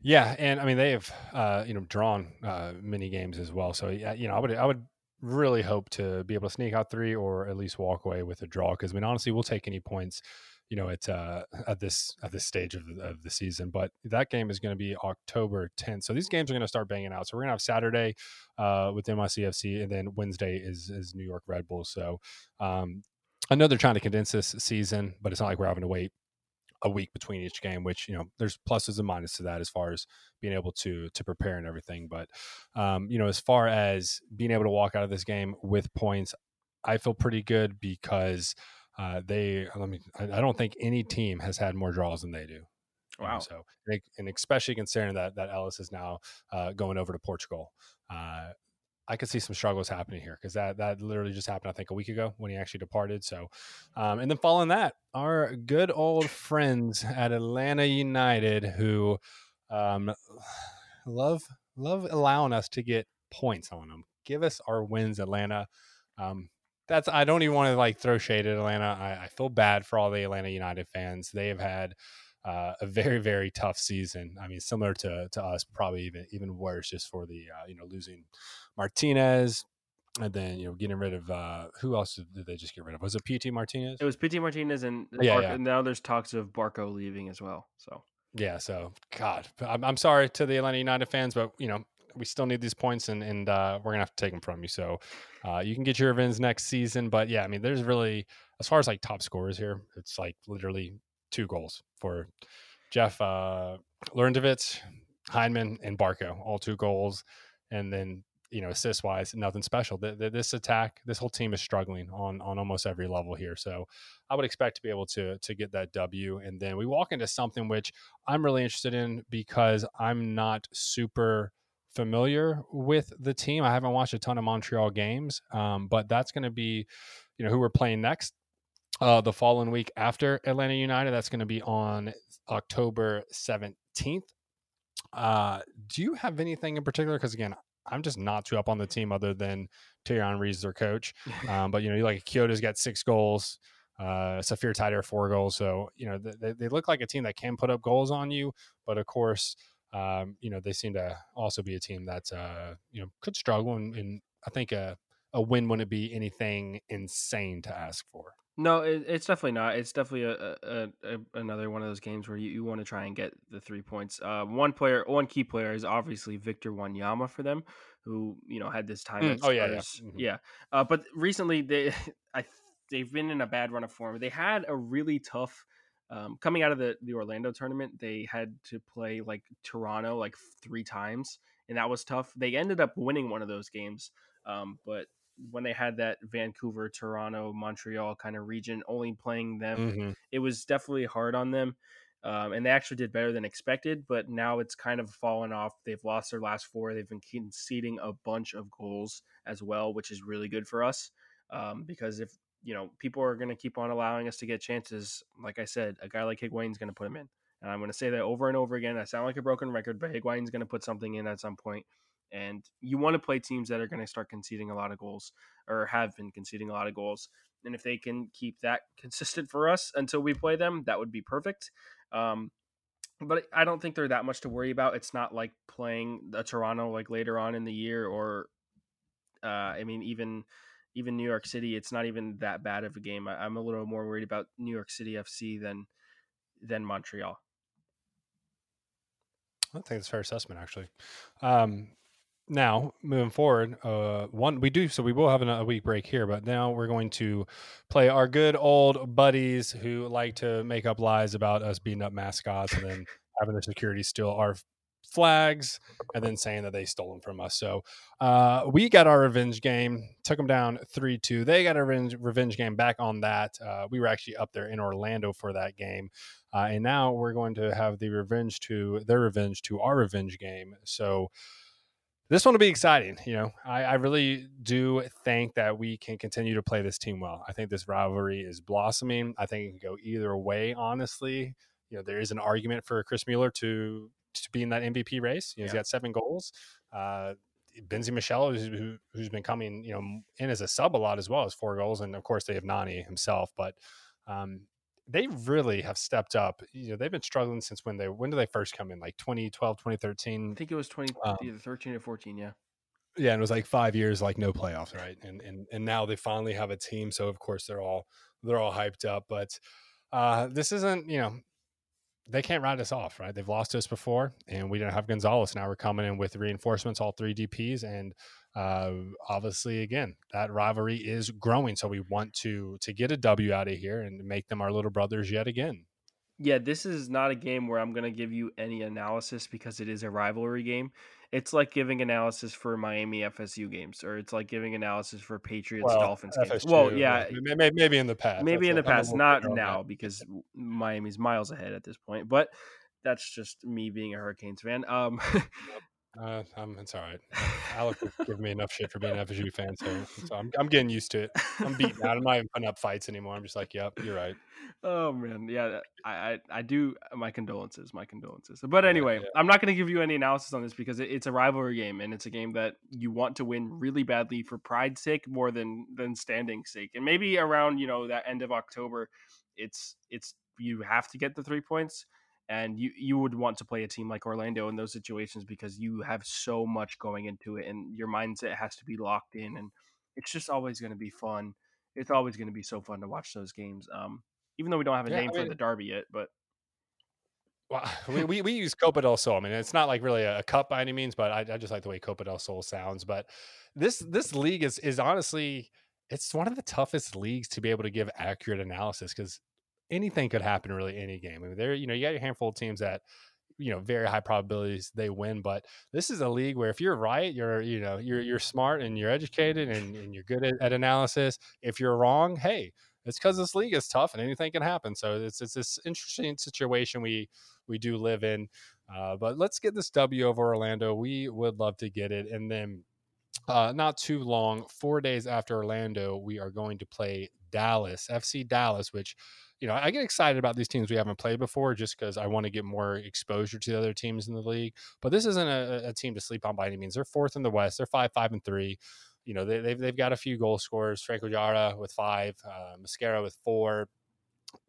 Yeah, and I mean they have uh, you know drawn uh, many games as well. So yeah, you know I would I would really hope to be able to sneak out three or at least walk away with a draw because I mean honestly we'll take any points you know, at uh, at this at this stage of the, of the season. But that game is going to be October 10th. So these games are going to start banging out. So we're going to have Saturday uh, with NYCFC, and then Wednesday is is New York Red Bulls. So um, I know they're trying to condense this season, but it's not like we're having to wait a week between each game which you know there's pluses and minuses to that as far as being able to to prepare and everything but um, you know as far as being able to walk out of this game with points i feel pretty good because uh, they let me. I, I, don't think any team has had more draws than they do. Wow. so and especially considering that that Elis is now uh, going over to Portugal, uh, I could see some struggles happening here because that that literally just happened I think a week ago when he actually departed. So, um, and then following that, our good old friends at Atlanta United who um, love love allowing us to get points on them. Give us our wins, Atlanta. Um, that's I don't even want to like throw shade at Atlanta. I, I feel bad for all the Atlanta United fans. They have had uh, a very very tough season. I mean, similar to to us, probably even even worse, just for the uh, you know losing Martinez, and then you know getting rid of uh, who else did they just get rid of? Was it Pity Martinez? It was Pity Martinez, and yeah, yeah. now there's talks of Barco leaving as well. So yeah, so God, I'm, I'm sorry to the Atlanta United fans, but you know we still need these points, and and uh, we're gonna have to take them from you. So uh, you can get your events next season. But yeah, I mean, there's really as far as like top scorers here, it's like literally two goals for Jeff uh, Larentowicz, Hyndman, and Barco, all two goals, and then you know, assist wise, nothing special. The, the, this attack, this whole team is struggling on on almost every level here. So I would expect to be able to to get that W. And then we walk into something which I'm really interested in because I'm not super familiar with the team. I haven't watched a ton of Montreal games, um, but that's going to be, you know, who we're playing next. Uh, the following week after Atlanta United, that's going to be on October 17th. Uh, do you have anything in particular? Because again, I'm just not too up on the team other than Thierry Henry, their coach. Um, but you know, like Quioto's got six goals. Uh, Saphir Taider four goals. So you know they, they look like a team that can put up goals on you, but of course, um, you know they seem to also be a team that uh, you know could struggle. And, and I think a a win wouldn't be anything insane to ask for. No, it, it's definitely not. It's definitely a, a, a, another one of those games where you, you want to try and get the three points. Uh, one player, one key player is obviously Victor Wanyama for them, who you know had this time. Mm, oh yeah, yeah, mm-hmm. yeah. Uh, but recently they, I, they've been in a bad run of form. They had a really tough. Um, coming out of the, the Orlando tournament, they had to play like Toronto like three times, and that was tough. They ended up winning one of those games, um, but when they had that Vancouver, Toronto, Montreal kind of region, only playing them, mm-hmm. it was definitely hard on them. Um, and they actually did better than expected, but now it's kind of fallen off. They've lost their last four. They've been conceding a bunch of goals as well, which is really good for us. Um, because if you know people are going to keep on allowing us to get chances, like I said, a guy like Higuain's going to put him in, and I'm going to say that over and over again. I sound like a broken record, but Higuain's going to put something in at some point. And you want to play teams that are going to start conceding a lot of goals or have been conceding a lot of goals. And if they can keep that consistent for us until we play them, that would be perfect. Um, but I don't think they're that much to worry about. It's not like playing a Toronto like later on in the year, or uh, I mean, even even New York City. It's not even that bad of a game. I, am a little more worried about New York City FC than than Montreal. I think it's fair assessment, actually. Um, now moving forward uh one we do so we will have a week break here but now we're going to play our good old buddies who like to make up lies about us beating up mascots and then having the security steal our flags and then saying that they stole them from us so uh we got our revenge game took them down 3-2 they got a revenge, revenge game back on that uh we were actually up there in orlando for that game uh, and now we're going to have the revenge to their revenge to our revenge game so this one will be exciting. You know, I, I, really do think that we can continue to play this team well. I think this rivalry is blossoming. I think it can go either way, honestly. You know, there is an argument for Chris Mueller to to be in that MVP race. You know, yeah. he's got seven goals. Uh, Benji Michel, who, who's been coming, you know, in as a sub a lot as well as four goals, and of course they have Nani himself. But um, they really have stepped up. You know, they've been struggling since when they when did they first come in? Like 2012, 2013. I think it was 20 um, either 13 or 14, yeah. Yeah, and it was like 5 years like no playoffs, right? And and and now they finally have a team, so of course they're all they're all hyped up, but uh this isn't, you know, they can't write us off, right? They've lost us before, and we didn't have Gonzalez. Now we're coming in with reinforcements, all three DPs, and uh, obviously, again, that rivalry is growing. So we want to to get a W out of here and make them our little brothers yet again. Yeah, this is not a game where I'm going to give you any analysis because it is a rivalry game. It's like giving analysis for Miami FSU games, or it's like giving analysis for Patriots well, Dolphins FSU, games. Well, yeah, maybe, maybe in the past. Maybe that's in the past, not now because Miami's miles ahead at this point. But that's just me being a Hurricanes fan. Um, Uh, I'm, it's all right. Alec give me enough shit for being an FSU fan, so, so I'm, I'm getting used to it. I'm beaten out. I'm not even putting up fights anymore. I'm just like, yep, you're right. Oh man, yeah, I, I, I do. My condolences, my condolences. But anyway, yeah, yeah. I'm not going to give you any analysis on this because it, it's a rivalry game and it's a game that you want to win really badly for pride's sake more than than standing sake. And maybe around you know that end of October, it's it's you have to get the three points and you you would want to play a team like Orlando in those situations because you have so much going into it and your mindset has to be locked in and it's just always going to be fun. It's always going to be so fun to watch those games. Um, even though we don't have a yeah, name I mean, for the derby yet, but well, we, we, we use Copa del Sol. I mean, it's not like really a, a cup by any means, but I, I just like the way Copa del Sol sounds. But this this league is is honestly it's one of the toughest leagues to be able to give accurate analysis because anything could happen really any game. I mean, there, you know, you got a handful of teams that you know very high probabilities they win. But this is a league where if you're right, you're you know you're you're smart and you're educated and, and you're good at, at analysis. If you're wrong, hey, it's because this league is tough and anything can happen. So it's it's this interesting situation we we do live in. Uh, but let's get this W over Orlando. We would love to get it, and then uh, not too long, four days after Orlando, we are going to play Dallas, FC Dallas, which, you know, I get excited about these teams we haven't played before just because I want to get more exposure to the other teams in the league. But this isn't a, a, team to sleep on by any means. They're fourth in the West. They're five, five, and three. You know, they, have they've, they've got a few goal scorers. Franco Jara with five, uh, Mosquera with four.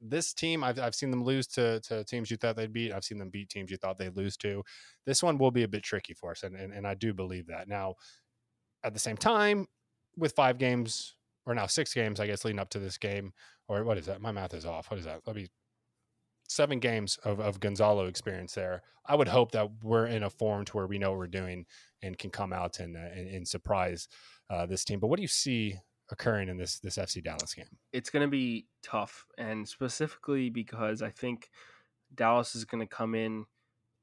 This team, I've, I've seen them lose to, to teams you thought they'd beat. I've seen them beat teams you thought they'd lose to. This one will be a bit tricky for us, and, and, and I do believe that. Now, at the same time, with five games or now six games, I guess, leading up to this game, or what is that? My math is off. What is that? Let me seven games of, of Gonzalo experience there. I would hope that we're in a form to where we know what we're doing and can come out and, uh, and, and, surprise uh, this team. But what do you see occurring in this this FC Dallas game? It's going to be tough, and specifically because I think Dallas is going to come in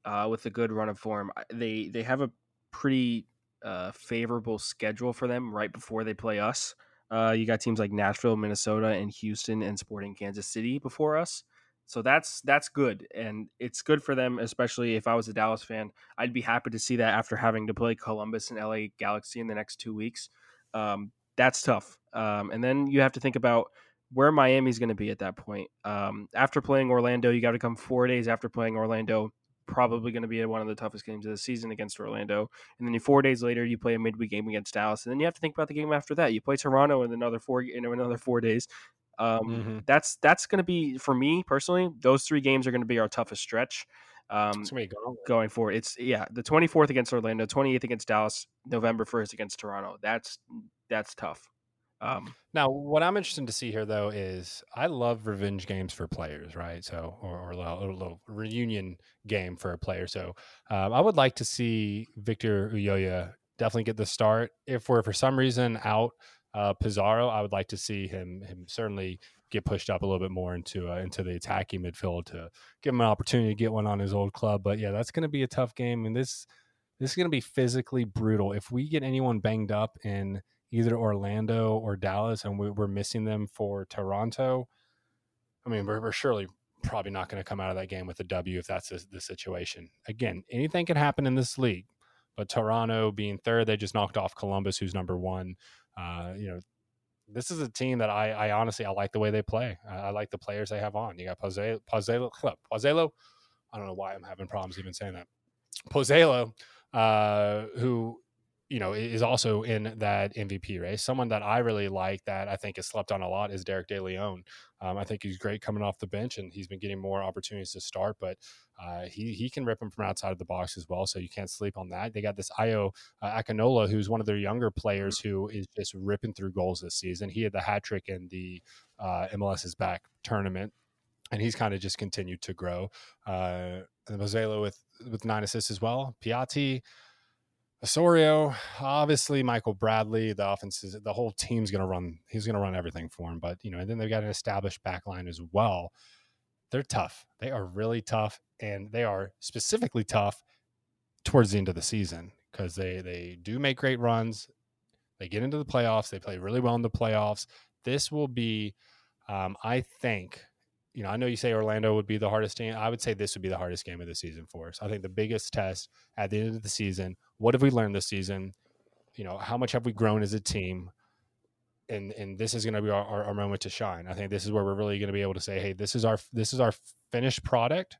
uh, with a good run of form. They they have a pretty uh, favorable schedule for them right before they play us. Uh, you got teams like Nashville, Minnesota, and Houston, and Sporting Kansas City before us. So that's that's good, and it's good for them. Especially if I was a Dallas fan, I'd be happy to see that after having to play Columbus and LA Galaxy in the next two weeks. Um, that's tough. Um, and then you have to think about where Miami's going to be at that point. Um, after playing Orlando, you got to come four days after playing Orlando probably going to be one of the toughest games of the season against Orlando. And then four days later, you play a midweek game against Dallas, and then you have to think about the game after that. You play Toronto in another four in another four days. Um, mm-hmm. That's that's going to be for me personally. Those three games are going to be our toughest stretch. Um, going forward, it's yeah the 24th against Orlando, 28th against Dallas, November 1st against Toronto. That's that's tough. Um, now, what I'm interested to see here, though, is I love revenge games for players, right? So, or, or a, little, a, little, reunion game for a player. So, um, I would like to see Victor Ulloa definitely get the start. If we're for some reason out uh, Pizarro, I would like to see him him certainly get pushed up a little bit more into uh, into the attacking midfield to give him an opportunity to get one on his old club. But yeah, that's going to be a tough game, and this this is going to be physically brutal. If we get anyone banged up in either Orlando or Dallas, and we, are missing them for Toronto. I mean, we're, we're surely probably not going to come out of that game with a W if that's the, the situation. Again, anything can happen in this league, but Toronto being third, they just knocked off Columbus, who's number one. Uh, you know, this is a team that I, I honestly I like the way they play. I, I like the players they have on. You got Pozuelo, Pozuelo. I don't know why I'm having problems even saying that. Pozuelo, uh, who you know, is also in that MVP race. Someone that I really like that I think is slept on a lot is Derek De Leon. Um, I think he's great coming off the bench, and he's been getting more opportunities to start. But uh, he he can rip him from outside of the box as well, so you can't sleep on that. They got this Ayo uh, Akinola, who's one of their younger players, who is just ripping through goals this season. He had the hat trick in the uh, MLS is back tournament. And he's kind of just continued to grow. Uh, and Pozuelo with with nine assists as well. Piatti, Osorio, obviously Michael Bradley, the offense is the whole team's going to run. He's going to run everything for him. But you know, and then they've got an established backline as well. They're tough. They are really tough, and they are specifically tough towards the end of the season because they they do make great runs. They get into the playoffs. They play really well in the playoffs. This will be, um, I think, you know, I know you say Orlando would be the hardest game. I would say this would be the hardest game of the season for us. I think the biggest test at the end of the season. What have we learned this season? You know, how much have we grown as a team? And and this is going to be our, our, our moment to shine. I think this is where we're really going to be able to say, hey, this is our this is our finished product,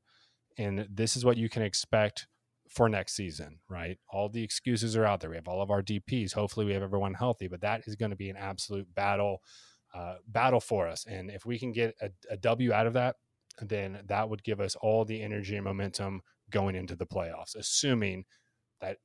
and this is what you can expect for next season. Right? All the excuses are out there. We have all of our DPS. Hopefully, we have everyone healthy. But that is going to be an absolute battle uh, battle for us. And if we can get a, a W out of that, then that would give us all the energy and momentum going into the playoffs, assuming that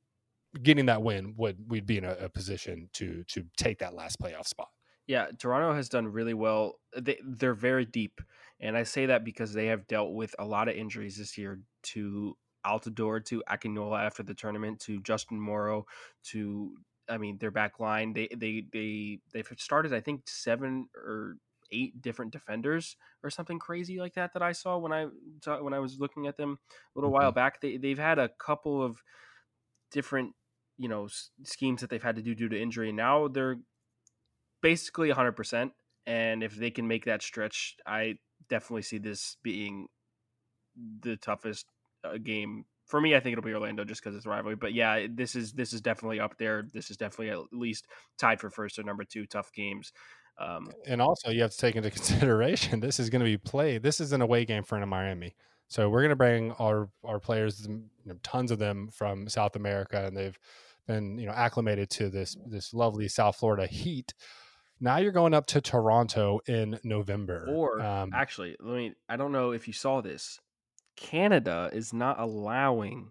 getting that win would we'd be in a, a, position to to take that last playoff spot. Yeah, Toronto has done really well. They they're very deep, and I say that because they have dealt with a lot of injuries this year to Altidore, to Akinola after the tournament, to Justin Morrow, to I mean, their back line, they they they they've started I think seven or eight different defenders or something crazy like that that I saw when I when I was looking at them a little while Mhm. back. They they've had a couple of different you know s- schemes that they've had to do due to injury. Now they're basically 100%. And if they can make that stretch, I definitely see this being the toughest uh, game for me. I think it'll be Orlando just because it's rivalry. But yeah, this is this is definitely up there. This is definitely at least tied for first or number two. Tough games. Um, And also, you have to take into consideration this is going to be played. This is an away game for an Miami, so we're going to bring our our players, you know, tons of them from South America, and they've been you know acclimated to this this lovely South Florida heat. Now you're going up to Toronto in November, or um, actually, let me. I don't know if you saw this. Canada is not allowing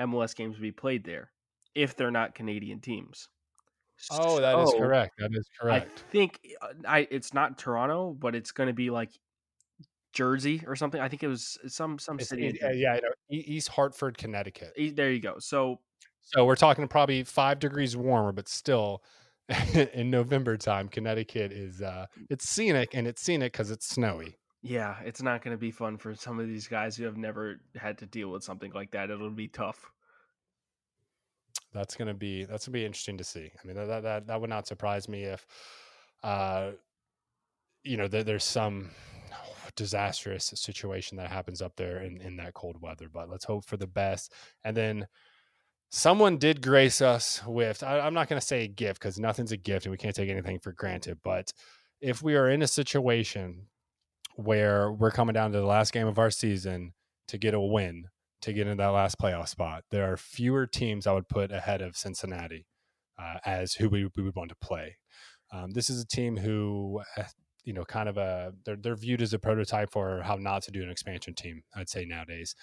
MLS games to be played there if they're not Canadian teams. oh, that is So, correct. That is correct. I think uh, I it's not Toronto, but it's going to be like Jersey or something. I think it was some some It's, city. it, uh, yeah, you know, East Hartford, Connecticut. There you go. So So we're talking probably five degrees warmer, but still in November time, Connecticut is uh it's scenic and it's scenic because it's snowy. yeah, it's not going to be fun for some of these guys who have never had to deal with something like that. It'll be tough. That's gonna be that's gonna be interesting to see. I mean that that that, that would not surprise me if uh you know there, there's some disastrous situation that happens up there in, in that cold weather. But let's hope for the best. And then someone did grace us with I, i'm not going to say a gift because nothing's a gift and we can't take anything for granted but if we are in a situation where we're coming down to the last game of our season to get a win to get in that last playoff spot there are fewer teams i would put ahead of cincinnati uh, as who we, we would want to play um, this is a team who uh, you know kind of a they're, they're viewed as a prototype for how not to do an expansion team i'd say nowadays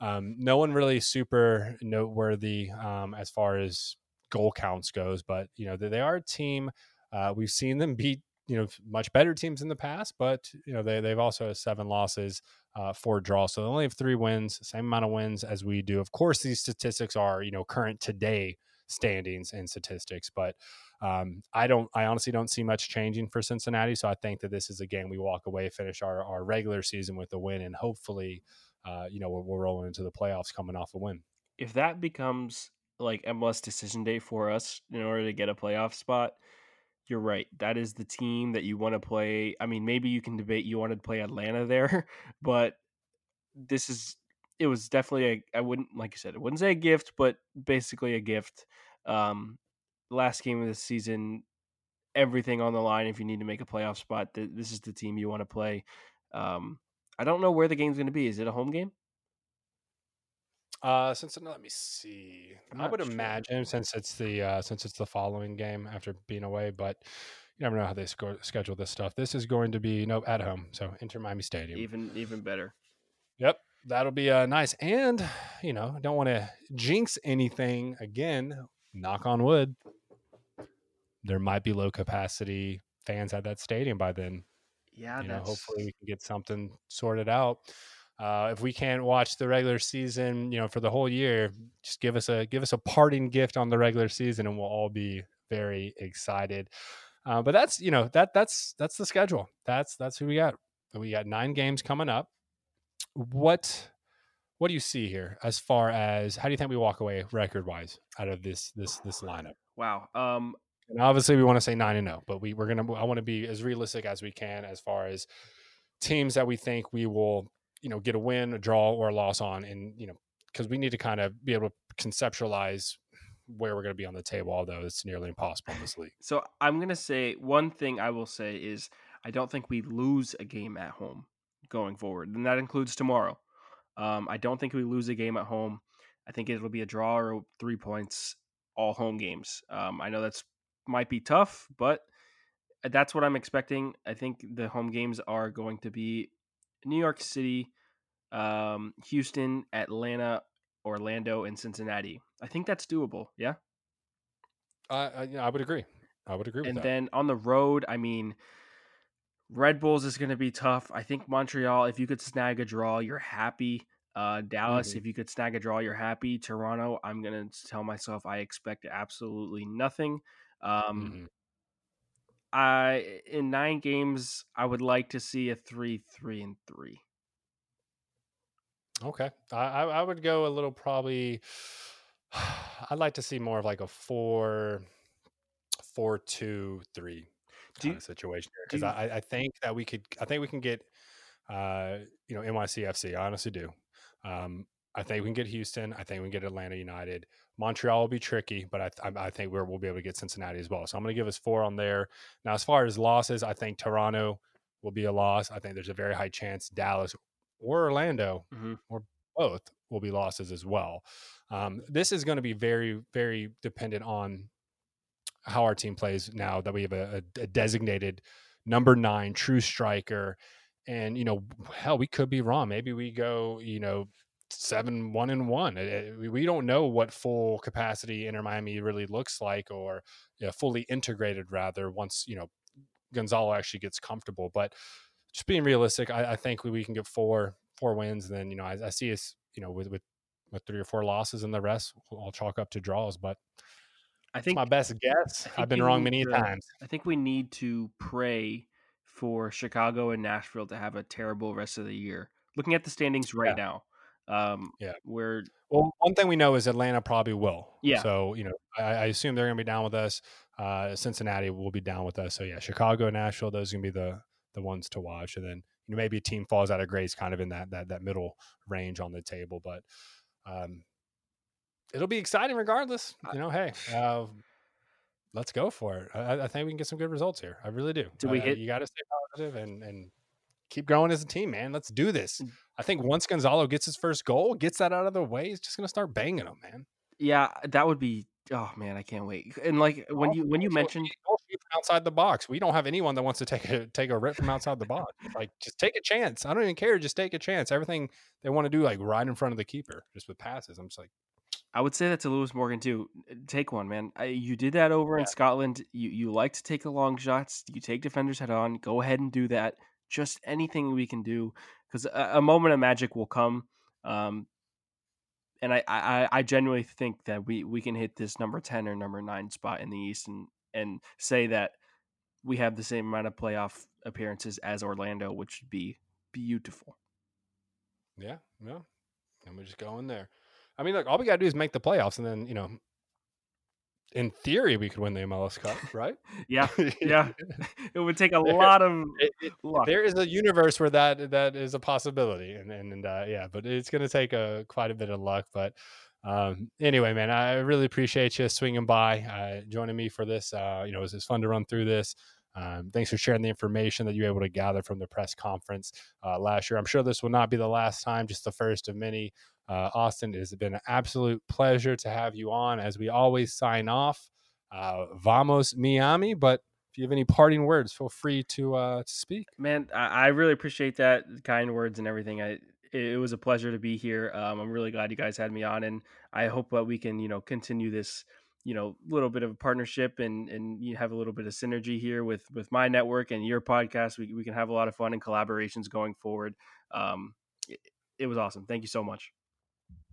um, no one really super noteworthy um, as far as goal counts goes, but you know they, they are a team. Uh, we've seen them beat you know much better teams in the past, but you know they they've also have seven losses, uh, four draws, so they only have three wins, same amount of wins as we do. Of course, these statistics are you know current today standings and statistics, but um, I don't, I honestly don't see much changing for Cincinnati. So I think that this is a game we walk away, finish our, our regular season with a win, and hopefully uh, you know, we're, we're rolling into the playoffs coming off a win. If that becomes like MLS decision day for us in order to get a playoff spot, you're right. That is the team that you want to play. I mean, maybe you can debate you wanted to play Atlanta there, but this is it was definitely a I wouldn't like you said, I wouldn't say a gift, but basically a gift. Um last game of the season, everything on the line if you need to make a playoff spot. th- This is the team you want to play. Um I don't know where the game's going to be. Is it a home game? Uh, since let me see, I'm I would sure. imagine since it's the uh, since it's the following game after being away, but you never know how they sco- schedule this stuff. This is going to be no at home, so Inter Miami Stadium. Even even better. Yep, that'll be uh, nice. And you know, don't want to jinx anything again. Knock on wood. There might be low capacity fans at that stadium by then. Yeah, you know, hopefully we can get something sorted out. Uh, if we can't watch the regular season, you know, for the whole year, just give us a give us a parting gift on the regular season, and we'll all be very excited. Uh, but that's you know that that's that's the schedule. That's that's who we got. We got nine games coming up. What what do you see here as far as how do you think we walk away record wise out of this this this lineup? wow. Um And obviously, we want to say nine and zero, but we we're gonna. I want to be as realistic as we can as far as teams that we think we will, you know, get a win, a draw, or a loss on, and you know, because we need to kind of be able to conceptualize where we're going to be on the table. Although it's nearly impossible in this league. so I'm going to say one thing I will say is I don't think we lose a game at home going forward. And that includes tomorrow. Um I don't think we lose a game at home. I think it'll be a draw or 3 points all home games. Um I know that's might be tough, but that's what I'm expecting. I think the home games are going to be New York City, um, Houston, Atlanta, Orlando, and Cincinnati. I think that's doable. Yeah. Uh, I, yeah, I would agree. I would agree with And that. then on the road, I mean, Red Bulls is going to be tough. I think Montreal, if you could snag a draw, you're happy. Uh, Dallas, Mhm. if you could snag a draw, you're happy. Toronto, I'm going to tell myself I expect absolutely nothing. Um, Mhm. I in nine games, I would like to see a three, three, and three. Okay, I I, would go a little probably. I'd like to see more of like a four, four, two, three kind you- of situation here because I, I think that we could I think we can get uh you know NYCFC I honestly do. Um I think we can get Houston I think we can get Atlanta United. Montreal will be tricky but I I, I think we're, we'll be able to get Cincinnati as well. So I'm going to give us four on there. Now as far as losses I think Toronto will be a loss. I think there's a very high chance Dallas or Orlando Mhm. or both will be losses as well. Um, this is going to be very very dependent on how our team plays now that we have a, a, designated number nine true striker. And you know hell we could be wrong. Maybe we go you know seven one and one. Eh, eh, we- don't know what full capacity inter miami really looks like or yeah, fully integrated rather once you know gonzalo actually gets comfortable. But just being realistic i, I think we, we can get four four wins. And then you know i, I see us you know with with with three or four losses and the rest i'll chalk up to draws. But I think my best guess i've been wrong many to- times I think we need to pray for Chicago and Nashville to have a terrible rest of the year. Looking at the standings right now, um, Yeah. we're Well, one thing we know is Atlanta probably will. Yeah. So you know, I, I assume they're going to be down with us. Uh, Cincinnati will be down with us. So yeah, Chicago, Nashville, those are going to be the the ones to watch. And then you know maybe a team falls out of grace, kind of in that that that middle range on the table. But um, it'll be exciting regardless. You know, hey, uh, let's go for it. I, I think we can get some good results here. I really do. Did we Uh, hit- You got to stay positive and and keep growing as a team, man. Let's do this. Mm. I think once Gonzalo gets his first goal, gets that out of the way, he's just going to start banging them, man. yeah, that would be. Oh man, I can't wait. And like when you when you mentioned don't shoot from outside the box, we don't have anyone that wants to take a take a rip from outside the box. Like, just take a chance. I don't even care. Just take a chance. Everything they want to do, like right in front of the keeper, just with passes. I'm just like, I would say that to Lewis Morgan too. Take one, man. I, you did that over in Scotland. You you like to take the long shots. You take defenders head on. Go ahead and do that. Just anything we can do, because a, a moment of magic will come. Um, and I, I I genuinely think that we we can hit this number ten or number nine spot in the East and and say that we have the same amount of playoff appearances as Orlando, which would be beautiful. yeah, yeah. And we just go in there. I mean, look, all we got to do is make the playoffs, and then you know, in theory, we could win the MLS Cup, right? Yeah, yeah. it would take a lot of It- it- lot. there is a universe where that that is a possibility and and, and uh, yeah but it's going to take a quite a bit of luck but um anyway man i really appreciate you swinging by uh joining me for this uh you know it was, it's fun to run through this um, thanks for sharing the information that you were able to gather from the press conference uh, last year. I'm sure this will not be the last time, just the first of many. Uh, Austin, it has been an absolute pleasure to have you on as we always sign off. Uh, vamos, Miami. But if you have any parting words, feel free to uh, speak. Man, I, I really appreciate that kind words and everything. I it, it was a pleasure to be here. Um, I'm really glad you guys had me on, and I hope that we can you know continue this you know little bit of a partnership and and you have a little bit of synergy here with with my network and your podcast. We we can have a lot of fun and collaborations going forward. Um, it, it was awesome. Thank you so much.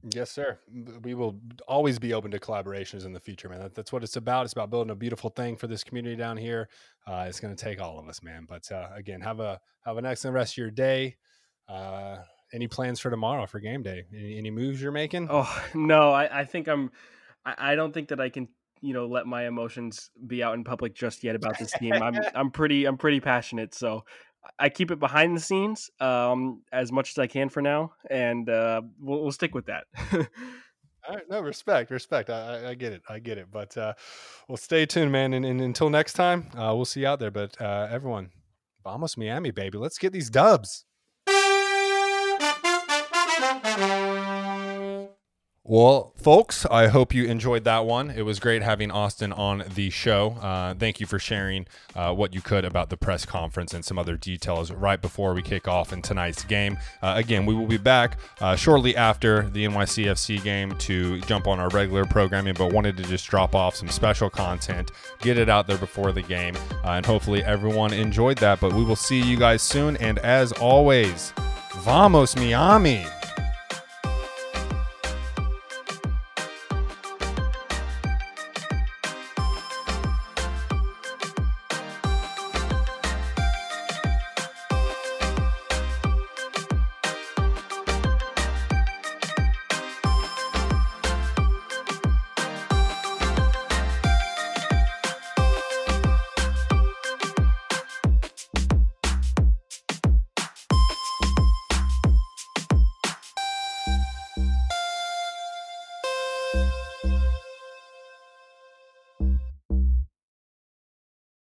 Yes, sir. We will always be open to collaborations in the future, man. That, that's what it's about. It's about building a beautiful thing for this community down here. Uh, it's going to take all of us, man. But uh, again, have a have an excellent rest of your day. Uh, any plans for tomorrow for game day? Any, any moves you're making? Oh no, I, I think I'm. I, I don't think that I can, you know, let my emotions be out in public just yet about this team. I'm I'm pretty I'm pretty passionate, so I keep it behind the scenes um, as much as I can for now, and uh, we'll, we'll stick with that. All right, no respect, respect. I, I, get it, I get it. But uh, well, stay tuned, man. And, and until next time, uh, we'll see you out there. But uh, everyone, vamos Miami, baby. Let's get these dubs. Well, folks, I hope you enjoyed that one. It was great having Austin on the show. Uh, thank you for sharing uh, what you could about the press conference and some other details right before we kick off in tonight's game. Uh, again, we will be back uh, shortly after the NYCFC game to jump on our regular programming, but wanted to just drop off some special content, get it out there before the game, uh, and hopefully everyone enjoyed that. But we will see you guys soon. And as always, vamos, Miami!